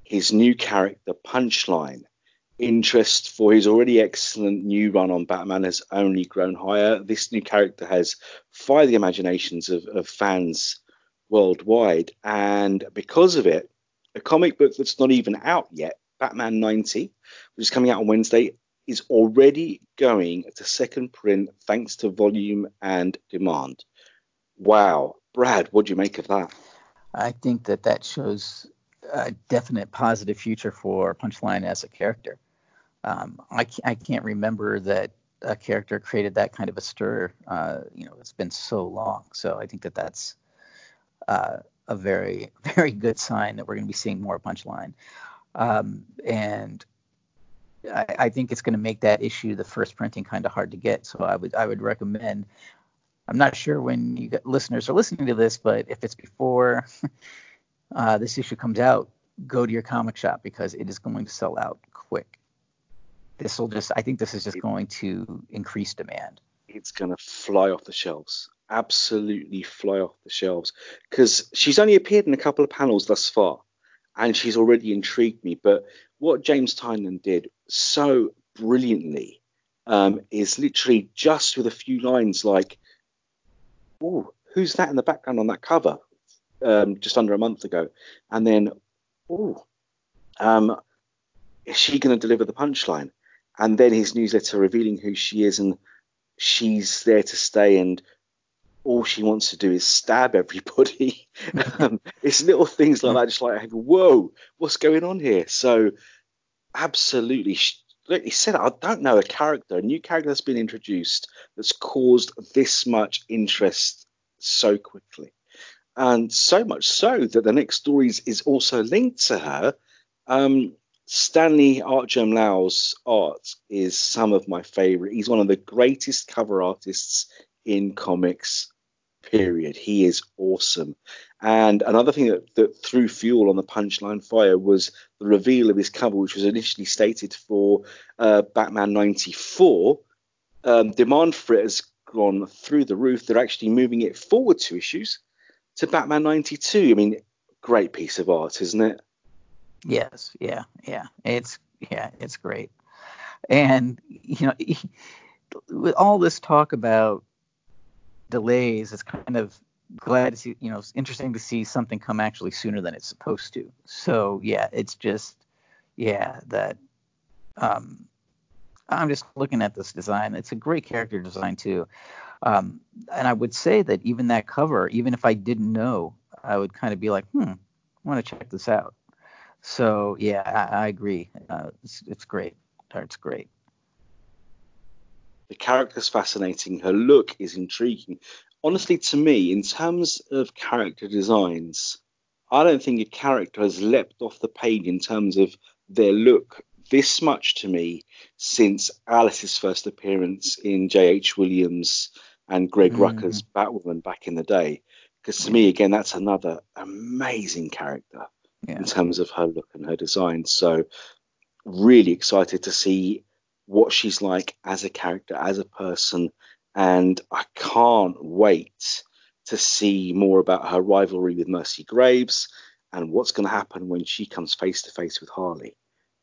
S1: his new character Punchline, interest for his already excellent new run on Batman has only grown higher. This new character has fired the imaginations of, of fans worldwide, and because of it, a comic book that's not even out yet, Batman 90, which is coming out on Wednesday, is already going to second print thanks to volume and demand. Wow. Brad, what do you make of that?
S2: I think that that shows a definite positive future for Punchline as a character. Um, I, I can't remember that a character created that kind of a stir. Uh, you know, it's been so long. So I think that that's uh, a very, very good sign that we're going to be seeing more Punchline. Um, and I, I, think it's going to make that issue, the first printing, kind of hard to get. So I would, I would recommend. I'm not sure when you listeners are listening to this, but if it's before uh, this issue comes out, go to your comic shop because it is going to sell out quick. This will just, I think this is just going to increase demand.
S1: It's going to fly off the shelves. Absolutely fly off the shelves. Because she's only appeared in a couple of panels thus far and she's already intrigued me. But what James Tynion did so brilliantly um, is literally just with a few lines like, oh, who's that in the background on that cover? Um, just under a month ago. And then, oh, um, is she going to deliver the punchline? And then his newsletter revealing who she is and she's there to stay and all she wants to do is stab everybody. um, it's little things like that, just like, whoa, what's going on here? So, absolutely, like he said, I don't know a character, a new character that's been introduced that's caused this much interest so quickly. And so much so that the next story is also linked to her. Um, Stanley Artgerm Lau's art is some of my favorite. He's one of the greatest cover artists in comics period he is awesome and another thing that, that threw fuel on the punchline fire was the reveal of his cover which was initially stated for uh, batman 94 um, demand for it has gone through the roof. They're actually moving it forward two issues to batman 92 i mean great piece of art isn't it?
S2: Yes. Yeah. Yeah. It's yeah it's great. And you know with all this talk about delays, it's kind of glad to see, you know, it's interesting to see something come actually sooner than it's supposed to. So yeah, it's just, yeah, that, um, I'm just looking at this design. It's a great character design too. Um, and I would say that even that cover, even if I didn't know, I would kind of be like, hmm, I want to check this out. So yeah, I, I agree. Uh, it's, it's great. It's great.
S1: The character's fascinating. Her look is intriguing. Honestly, to me, in terms of character designs, I don't think a character has leapt off the page in terms of their look this much to me since Alice's first appearance in J.H. Williams and Greg mm-hmm. Rucka's Batwoman back in the day. Because to me, again, that's another amazing character yeah. in terms of her look and her design. So, really excited to see what she's like as a character, as a person, and I can't wait to see more about her rivalry with Mercy Graves and what's going to happen when she comes face to face with Harley.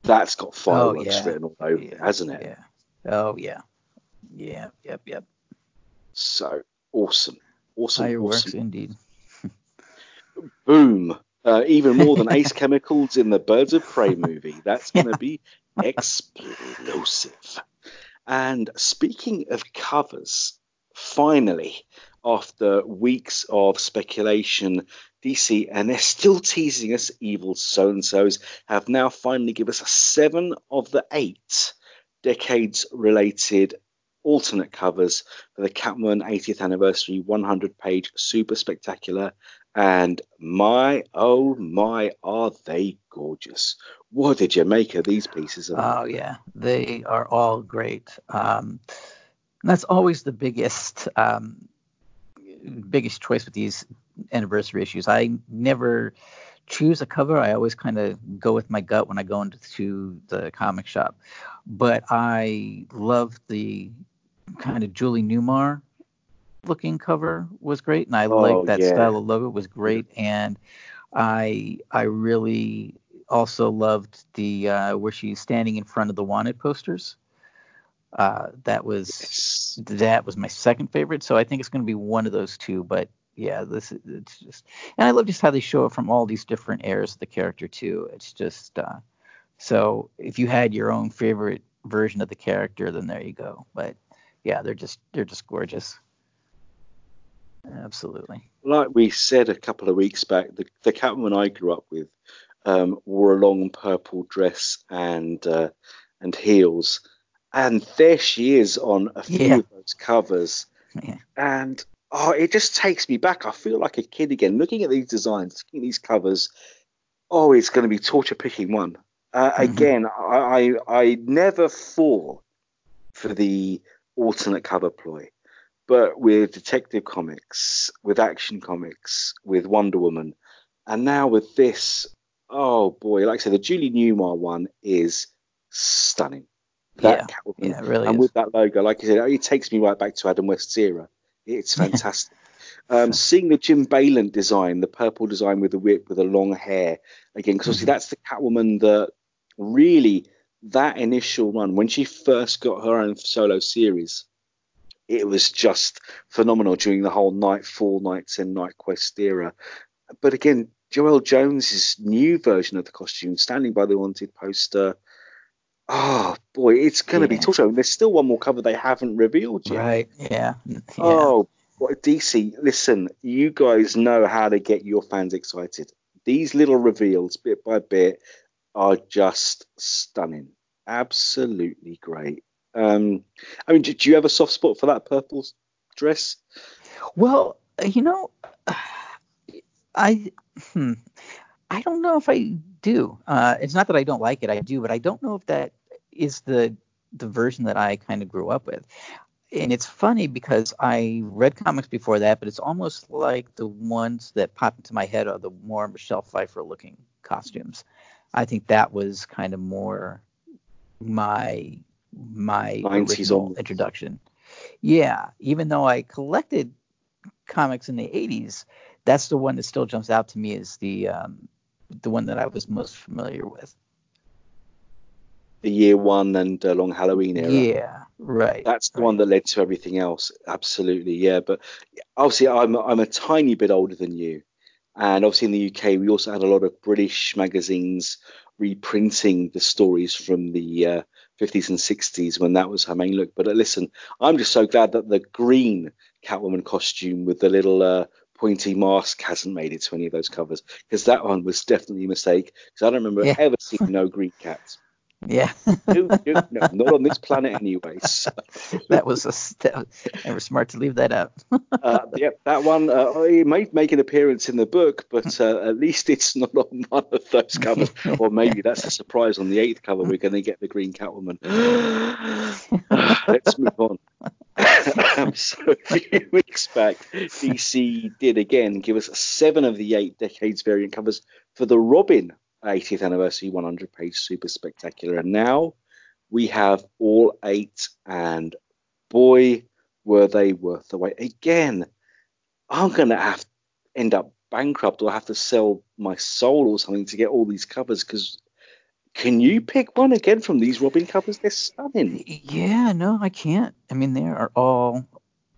S1: That's got fireworks oh, yeah. written all over yeah, it, hasn't it?
S2: Yeah. Oh yeah. Yeah. Yep. Yep.
S1: So awesome. Awesome.
S2: Fireworks
S1: awesome.
S2: indeed.
S1: Boom. Uh, even more than Ace Chemicals in the Birds of Prey movie. That's going to be explosive. And speaking of covers, finally, after weeks of speculation, DC, and they're still teasing us, evil so and so's, have now finally given us seven of the eight decades related alternate covers for the Catwoman 80th anniversary 100 page super spectacular. And my, oh my, are they gorgeous! What did you make of these pieces? Of
S2: oh, yeah. They are all great. Um, that's always the biggest um, biggest choice with these anniversary issues. I never choose a cover. I always kind of go with my gut when I go into the comic shop. But I love the kind of Julie Newmar looking cover was great, and I
S1: Oh,
S2: like that
S1: yeah.
S2: style of logo It was great, and I I really also loved the uh, where she's standing in front of the wanted posters. Uh, that was that was my second favorite, so I think it's going to be one of those two. But yeah, this it's just, and I love just how they show it from all these different eras of the character too. It's just uh, so if you had your own favorite version of the character, then there you go. But yeah, they're just they're just gorgeous. Absolutely.
S1: like we said a couple of weeks back, the, the Catwoman I grew up with um, wore a long purple dress and uh, and heels, and there she is on a few
S2: Yeah.
S1: of those covers,
S2: Yeah.
S1: and oh, it just takes me back. I feel like a kid again, looking at these designs, looking at these covers. Oh, it's going to be torture picking one. Uh,
S2: Mhm.
S1: Again, I, I I never fall for the alternate cover ploy but with Detective Comics, with Action Comics, with Wonder Woman, and now with this, oh boy, like I said, the Julie Newmar one is stunning. That Catwoman,
S2: Yeah, really
S1: and
S2: is.
S1: with that logo, like I said, it takes me right back to Adam West's era. It's fantastic. um, seeing the Jim Balent design, the purple design with the whip with the long hair again, because obviously
S2: Mhm.
S1: that's the Catwoman that really that initial run when she first got her own solo series it was just phenomenal during the whole Knightfall, Night 10, Knightquest era. But again, Joëlle Jones's new version of the costume, standing by the wanted poster. Oh boy, it's going to be
S2: Yeah.
S1: torture. There's still one more cover they haven't revealed yet.
S2: Right. Yeah. Yeah.
S1: Oh, what DC! Listen, you guys know how to get your fans excited. These little reveals, bit by bit, are just stunning. Absolutely great. Um, I mean, do, do you have a soft spot for that purple dress?
S2: Well, you know, I hmm, I don't know if I do. Uh, it's not that I don't like it, I do, but I don't know if that is the the version that I kind of grew up with. And it's funny because I read comics before that, but it's almost like the ones that pop into my head are the more Michelle Pfeiffer looking costumes. I think that was kind of more my my
S1: 90s
S2: original introduction. Yeah, even though I collected comics in the 80s, that's the one that still jumps out to me as the um, the one that I was most familiar with.
S1: The year one and uh, Long Halloween era.
S2: Yeah, right.
S1: That's the
S2: right.
S1: one that led to everything else. Absolutely, yeah. But obviously, I'm I'm a tiny bit older than you, and obviously in the UK we also had a lot of British magazines reprinting the stories from the uh, 50s and 60s when that was her main look. But uh, listen, I'm just so glad that the green Catwoman costume with the little uh, pointy mask hasn't made it to any of those covers because that one was definitely a mistake. Because I don't remember
S2: Yeah.
S1: ever seeing no green cats.
S2: Yeah,
S1: No, no, no, not on this planet anyway. So.
S2: that was a that was, they were smart to leave that out.
S1: Uh, yep, that one. Uh, it may make an appearance in the book, but uh, at least it's not on one of those covers. or maybe that's a surprise on the eighth cover. We're going to get the Green Catwoman. Let's move on. um, so a few weeks back, DC did again give us seven of the eight decades variant covers for the Robin 80th anniversary 100 page super spectacular, and now we have all eight, and boy, were they worth the wait. Again, I'm going to have end up bankrupt or have to sell my soul or something to get all these covers because can you pick one again from these Robin covers? They're stunning.
S2: Yeah, no, I can't. I mean, they are all.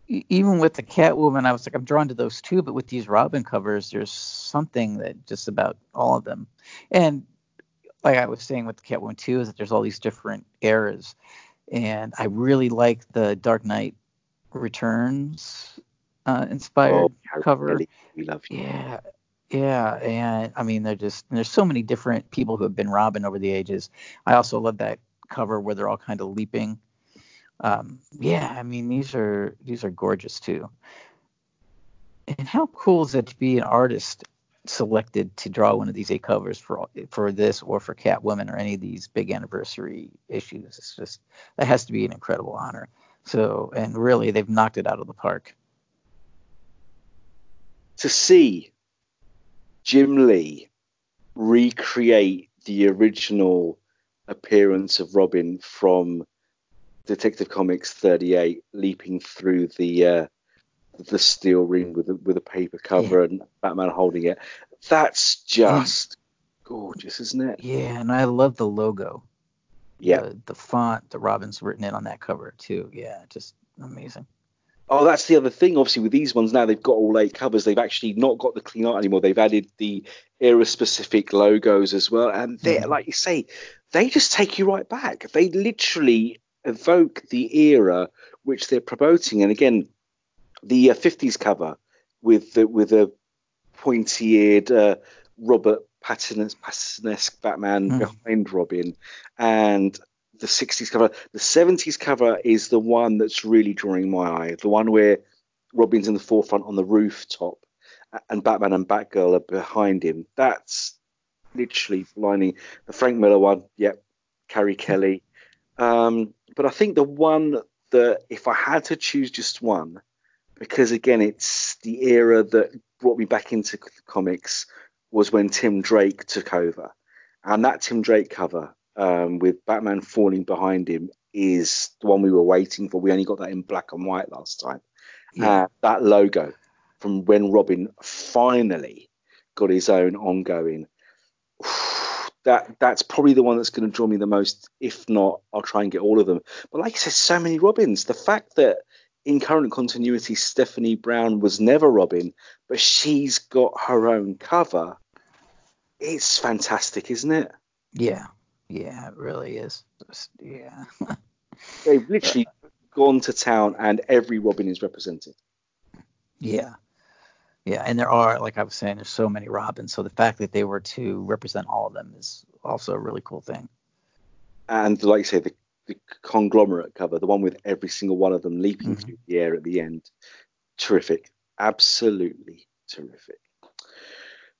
S2: Even with the Catwoman, I was like, I'm drawn to those too. But with these Robin covers, there's something that just about all of them. And like I was saying with the Catwoman too, is that there's all these different eras, and I really like the Dark Knight Returns uh, inspired
S1: Oh,
S2: cover.
S1: We love you.
S2: Yeah, yeah, and I mean, they're just there's so many different people who have been Robin over the ages. I also love that cover where they're all kind of leaping. Um, yeah, I mean, these are these are gorgeous too. And how cool is it to be an artist selected to draw one of these eight covers for for this or for Catwoman or any of these big anniversary issues? It's just that has to be an incredible honor. So, and really, they've knocked it out of the park.
S1: to see Jim Lee recreate the original appearance of Robin from Detective Comics 38, leaping through the uh, the steel ring with a, with a paper cover yeah. and Batman holding it. That's just gorgeous, isn't it?
S2: Yeah, and I love the logo.
S1: Yeah.
S2: The, the font that Robin's written in on that cover too. Yeah, just amazing.
S1: Oh, that's the other thing. Obviously, with these ones now, they've got all eight covers. They've actually not got the clean art anymore. They've added the era-specific logos as well, and they, mm-hmm. like you say, they just take you right back. They literally evoke the era which they're promoting. And again, the uh, 50s cover with the, with a pointy-eared uh, Robert Pattinson-esque Batman mm. behind Robin, and the 60s cover. The 70s cover is the one that's really drawing my eye. The one where Robin's in the forefront on the rooftop, and Batman and Batgirl are behind him. That's literally blinding. The Frank Miller one, yep, Carrie Kelly. Um, but I think the one that, if I had to choose just one, because again, it's the era that brought me back into comics was when Tim Drake took over. And that Tim Drake cover um, with Batman falling behind him is the one we were waiting for. We only got that in black and white last time. Yeah. Uh, that logo from when Robin finally got his own ongoing. That that's probably the one that's going to draw me the most. If not, I'll try and get all of them. But like I said, so many Robins. The fact that in current continuity, Stephanie Brown was never Robin, but she's got her own cover. It's fantastic, isn't it?
S2: Yeah, yeah, it really is. Just, yeah.
S1: They've literally gone to town, and every Robin is represented.
S2: Yeah, yeah, and there are, like I was saying, there's so many Robins. So the fact that they were to represent all of them is also a really cool thing.
S1: And like you say, the the conglomerate cover, the one with every single one of them leaping mm-hmm. through the air at the end. Terrific. Absolutely terrific.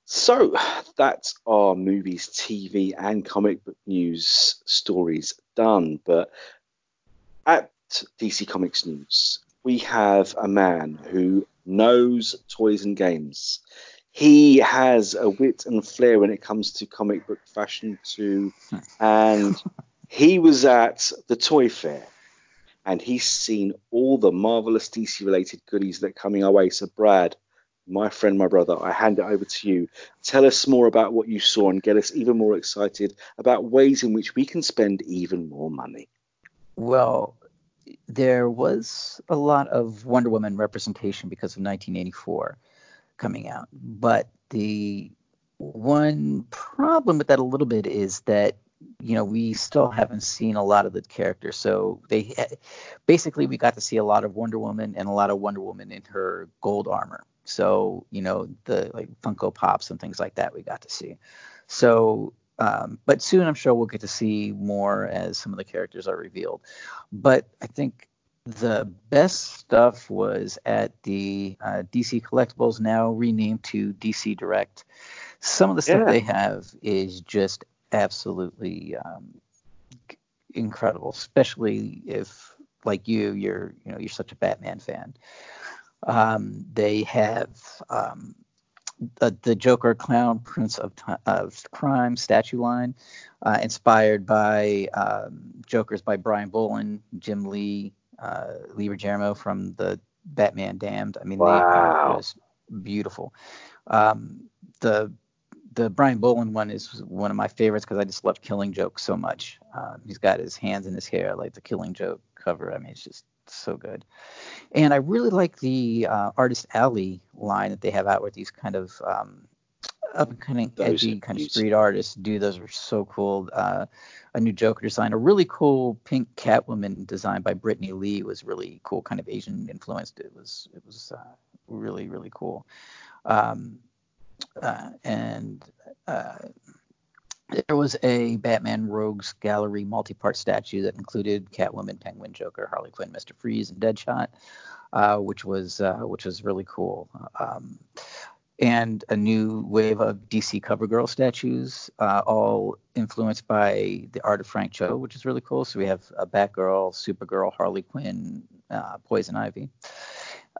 S1: So that's our movies, TV, and comic book news stories done. But at DC Comics News, we have a man who knows toys and games. He has a wit and flair when it comes to comic book fashion too, hmm. and he was at the toy fair and he's seen all the marvelous DC related goodies that are coming our way. So, Brad, my friend, my brother, I hand it over to you. Tell us more about what you saw and get us even more excited about ways in which we can spend even more money.
S2: Well, there was a lot of Wonder Woman representation because of 1984 coming out, but the one problem with that a little bit is that you know, we still haven't seen a lot of the characters. So they basically we got to see a lot of Wonder Woman and a lot of Wonder Woman in her gold armor. So you know the like Funko Pops and things like that we got to see. So um, but soon I'm sure we'll get to see more as some of the characters are revealed. But I think the best stuff was at the uh, DC Collectibles, now renamed to DC Direct. Some of the stuff yeah. they have is just absolutely um, incredible, especially if, like you, you're you know you're such a Batman fan. Um, they have um, the, the, Joker Clown Prince of, of Crime statue line, uh, inspired by um, Jokers by Brian Bolland, Jim Lee, uh, Lee Bermejo from the Batman Damned. I mean, wow. they are just beautiful. Um, the the Brian Bolland one is one of my favorites because I just love Killing Joke so much. Um, he's got his hands in his hair like the Killing Joke cover. I mean, it's just so good. And I really like the uh, Artist Alley line that they have out with these kind of um, up and coming edgy kind of street artists do those are so cool. Uh, a new Joker design, a really cool pink Catwoman design by Brittany Lee was really cool, kind of Asian influenced. It was it was uh, really really cool. Um, uh, and uh, there was a Batman Rogues Gallery multi-part statue that included Catwoman, Penguin, Joker, Harley Quinn, Mister Freeze, and Deadshot, uh, which was uh, which was really cool. Um, and a new wave of DC CoverGirl statues, uh, all influenced by the art of Frank Cho, which is really cool. So we have a Batgirl, Supergirl, Harley Quinn, uh, Poison Ivy.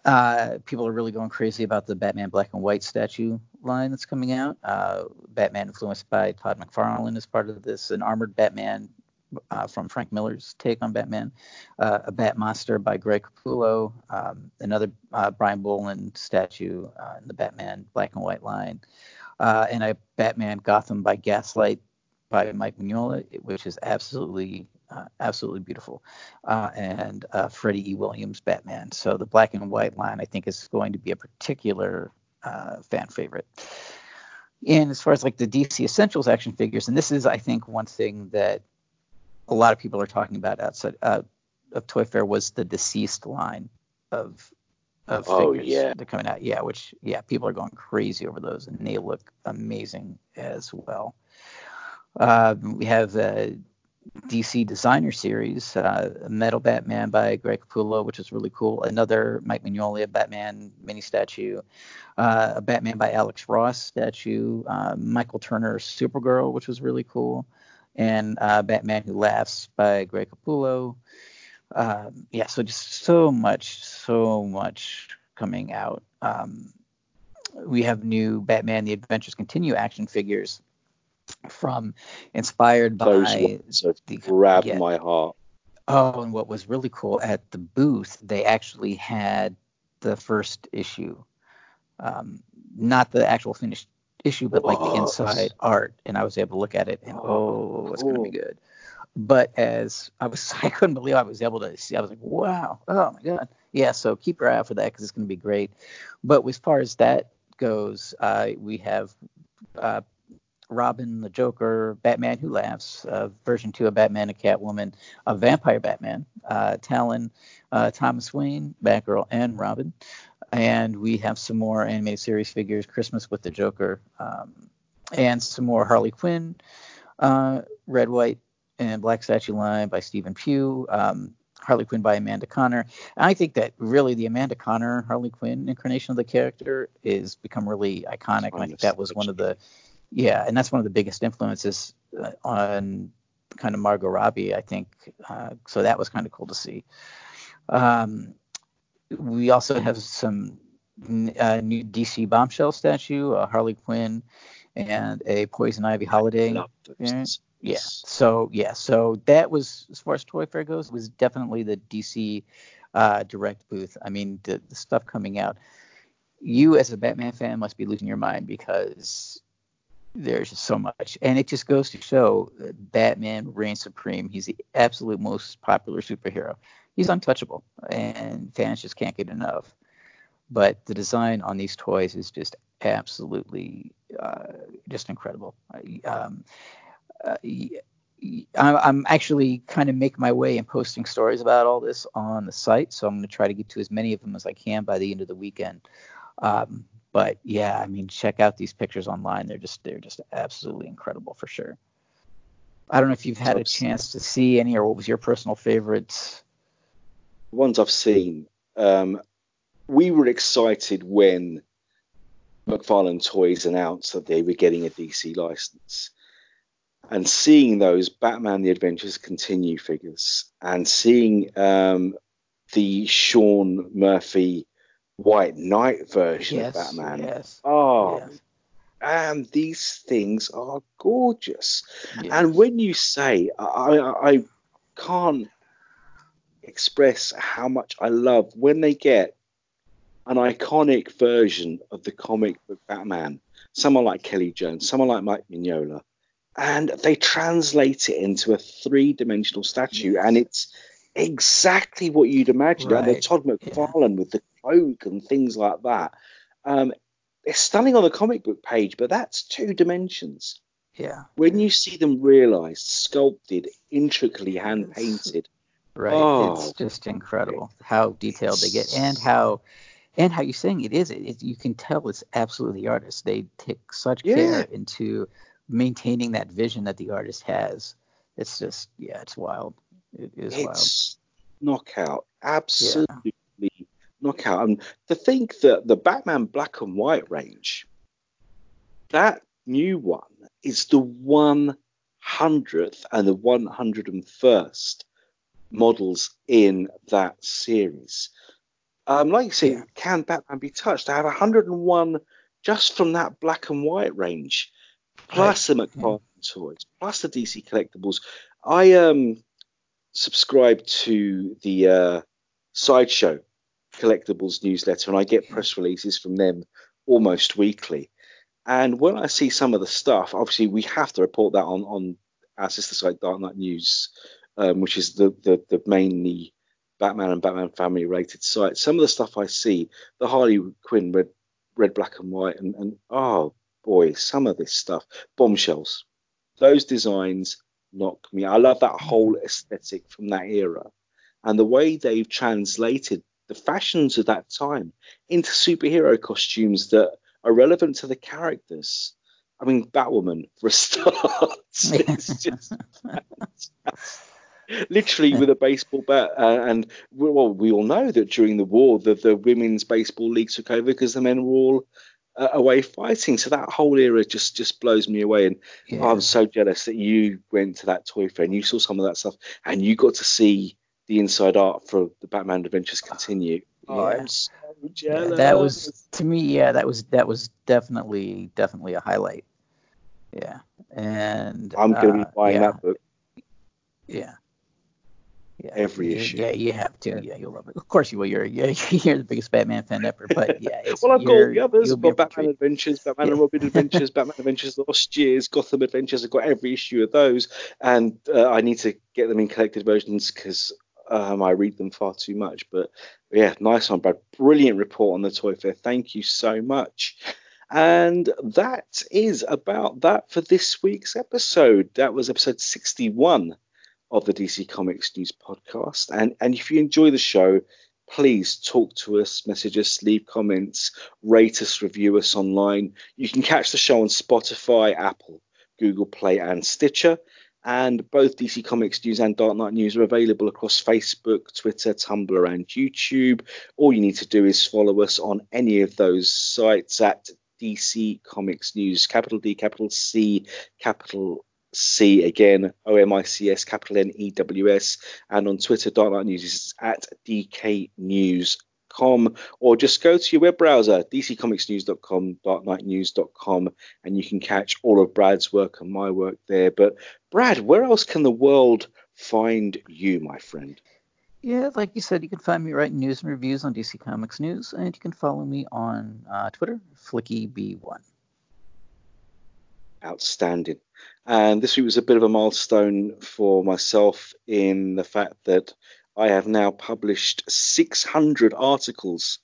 S2: Uh, people are really going crazy about the Batman Black and White statue line that's coming out. Uh, Batman influenced by Todd McFarlane is part of this. An armored Batman uh, from Frank Miller's take on Batman. Uh, a Bat Monster by Greg Capullo. Um, another uh, Brian Bolland statue uh, in the Batman Black and White line. and a Batman Gotham by Gaslight by Mike Mignola, which is absolutely uh, absolutely beautiful, uh, and uh, Freddie E. Williams Batman. So the black and white line, I think, is going to be a particular uh, fan favorite. And as far as like the DC Essentials action figures, and this is, I think, one thing that a lot of people are talking about outside uh, of Toy Fair was the DCeased line of of
S1: oh,
S2: figures
S1: yeah.
S2: that are coming out. Yeah, which yeah, people are going crazy over those, and they look amazing as well. Uh, we have uh, DC Designer Series, uh, Metal Batman by Greg Capullo, which is really cool. Another Mike Mignola Batman mini statue. Uh, a Batman by Alex Ross statue. Uh, Michael Turner Supergirl, which was really cool. And uh, Batman Who Laughs by Greg Capullo. Um, yeah, so just so much, so much coming out. Um, we have new Batman The Adventures Continue action figures from inspired by
S1: Those ones have
S2: the
S1: grabbed
S2: yeah.
S1: my heart.
S2: Oh, and what was really cool at the booth, they actually had the first issue, um, not the actual finished issue, but like the inside art, and I was able to look at it and
S1: Oh,
S2: it's gonna be good. But as I was, I couldn't believe I was able to see. I was like, wow, oh my god, yeah. So keep your eye out for that because it's gonna be great. But as far as that goes, uh, we have uh, Robin, the Joker, Batman Who Laughs, uh, version two of Batman and Catwoman, a Vampire Batman, uh, Talon, uh, Thomas Wayne, Batgirl, and Robin. And we have some more animated series figures, Christmas with the Joker, um, and some more Harley Quinn, uh, Red, White, and Black Statue line by Stephen Pugh. Um, Harley Quinn by Amanda Conner. And I think that really the Amanda Conner Harley Quinn incarnation of the character is become really iconic. And I think that was one of the yeah, and that's one of the biggest influences uh, on kind of Margot Robbie, I think. Uh, so that was kind of cool to see. Um, we also have some uh, new DC bombshell statue, a Harley Quinn, and a Poison Ivy holiday. Yeah. So yeah. So that was as far as Toy Fair goes, was definitely the DC uh, direct booth. I mean, the, the stuff coming out. You as a Batman fan must be losing your mind because there's just so much, and it just goes to show that Batman reigns supreme. He's the absolute most popular superhero. He's untouchable, and fans just can't get enough. But the design on these toys is just absolutely uh, just incredible. Um, uh, I'm, I'm actually kind of making my way and posting stories about all this on the site, so I'm going to try to get to as many of them as I can by the end of the weekend. Um, but yeah, I mean, check out these pictures online. They're just they're just absolutely incredible for sure. I don't know if you've had a chance to see any, or what was your personal favorites?
S1: Ones I've seen. Um, we were excited when McFarlane Toys announced that they were getting a DC license. And seeing those Batman The Adventures Continue figures and seeing um, the Sean Murphy White Knight version
S2: yes,
S1: of Batman.
S2: Yes.
S1: Oh,
S2: yes.
S1: and these things are gorgeous.
S2: yes.
S1: And when you say, I, I, I can't express how much I love when they get an iconic version of the comic book Batman, someone like Kelly Jones, someone like Mike Mignola, and they translate it into a three dimensional statue,
S2: Yes.
S1: and it's exactly what you'd imagine. And the
S2: Right.
S1: Todd McFarlane with the cloak and things like that. Um, it's stunning on the comic book page, but that's two dimensions.
S2: yeah.
S1: When you see them realized, sculpted, intricately hand painted,
S2: Right.
S1: Oh.
S2: It's just incredible how detailed they get and how and how you're saying it is. It, it, you can tell it's absolutely the artist. They take such
S1: Yeah.
S2: care into maintaining that vision that the artist has. It's just yeah, it's wild. It is wild.
S1: it's knockout, absolutely knockout. And to think that the Batman Black and White range, that new one is the 100th and the 101st models in that series. Um, like you say,
S2: Yeah.
S1: can Batman be touched? I have 101 just from that black and white range, plus the McFarlane toys, plus the DC collectibles. I um subscribe to the uh, Sideshow collectibles newsletter, and I get press releases from them almost weekly. And when I see some of the stuff, obviously we have to report that on on our sister site, Dark Knight News, um, which is the, the the mainly Batman and Batman family related site. Some of the stuff I see, the Harley Quinn red red black and white, and, and oh boy, some of this stuff, bombshells, those designs knock me. I love that whole aesthetic from that era, and the way they've translated the fashions of that time into superhero costumes that are relevant to the characters. I mean, Batwoman for a start. it's just literally with a baseball bat. Uh, and well, we all know that during the war, the, the women's baseball league took over because the men were all uh, away fighting. So that whole era just just blows me away. And
S2: Yeah.
S1: I'm so jealous that you went to that toy fair and you saw some of that stuff and you got to see the inside art for the Batman Adventures Continue. Oh,
S2: Yeah.
S1: I'm so
S2: Yeah,
S1: jealous.
S2: that was to me. Yeah, that was that was definitely definitely a highlight. Yeah, and
S1: I'm going to
S2: uh,
S1: be buying
S2: yeah,
S1: that book.
S2: Yeah. Yeah,
S1: Every
S2: you-
S1: issue.
S2: Yeah, you have to. Yeah, you'll love it. Of course you will. You're yeah, you're the biggest Batman fan ever. But yeah, it's,
S1: well, I've got all the others. I've got
S2: in for a
S1: Batman
S2: treat.
S1: Adventures, Batman
S2: Yeah.
S1: and Robin Adventures, Batman Adventures Lost Years, Gotham Adventures. I've got every issue of those, and uh, I need to get them in collected versions because um, I read them far too much. But yeah, nice one, Brad. Brilliant report on the Toy Fair. Thank you so much. And that is about that for this week's episode. That was episode 61 of the DC Comics News Podcast. And and if you enjoy the show, please talk to us, message us, leave comments, rate us, review us online. You can catch the show on Spotify, Apple, Google Play, and Stitcher. And both DC Comics News and Dark Knight News are available across Facebook, Twitter, Tumblr, and YouTube. All you need to do is follow us on any of those sites at DC Comics News, capital D, capital C, capital C again, O M I C S, capital N E W S, and on Twitter, Dark Knight News is at dknews.com, or just go to your web browser, dccomicsnews.com, darkknightnews.com, and you can catch all of Brad's work and my work there. But Brad, where else can the world find you, my friend?
S2: Yeah, like you said, you can find me writing news and reviews on DC Comics News, and you can follow me on uh, Twitter, FilickyB1.
S1: Outstanding. And this week was a bit of a milestone for myself in the fact that I have now published 600 articles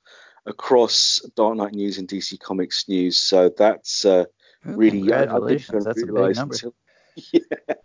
S1: across Dark Knight News and DC Comics News. So that's uh,
S2: Ooh,
S1: really I
S2: congratulations. That's a big number.
S1: until- yeah.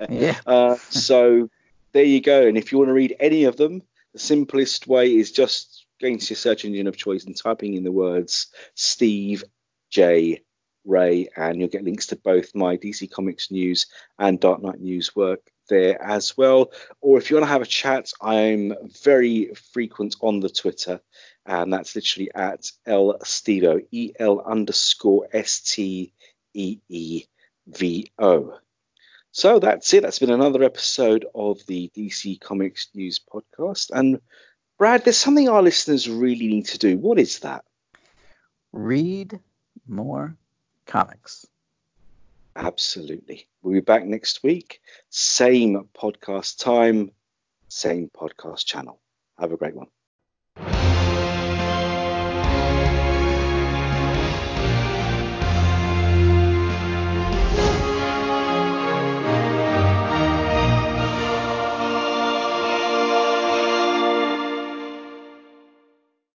S2: Yeah.
S1: Uh, so there you go. And if you want to read any of them, the simplest way is just going to your search engine of choice and typing in the words Steve J. Ray, and you'll get links to both my DC Comics News and Dark Knight News work there as well. Or if you want to have a chat, I'm very frequent on the Twitter, and that's literally at L Stevo, E L underscore S T E E V O. So that's it. That's been another episode of the DC Comics News podcast. And Brad, there's something our listeners really need to do. What is that?
S2: Read more comics.
S1: Absolutely. We'll be back next week. Same podcast time, same podcast channel. Have a great one.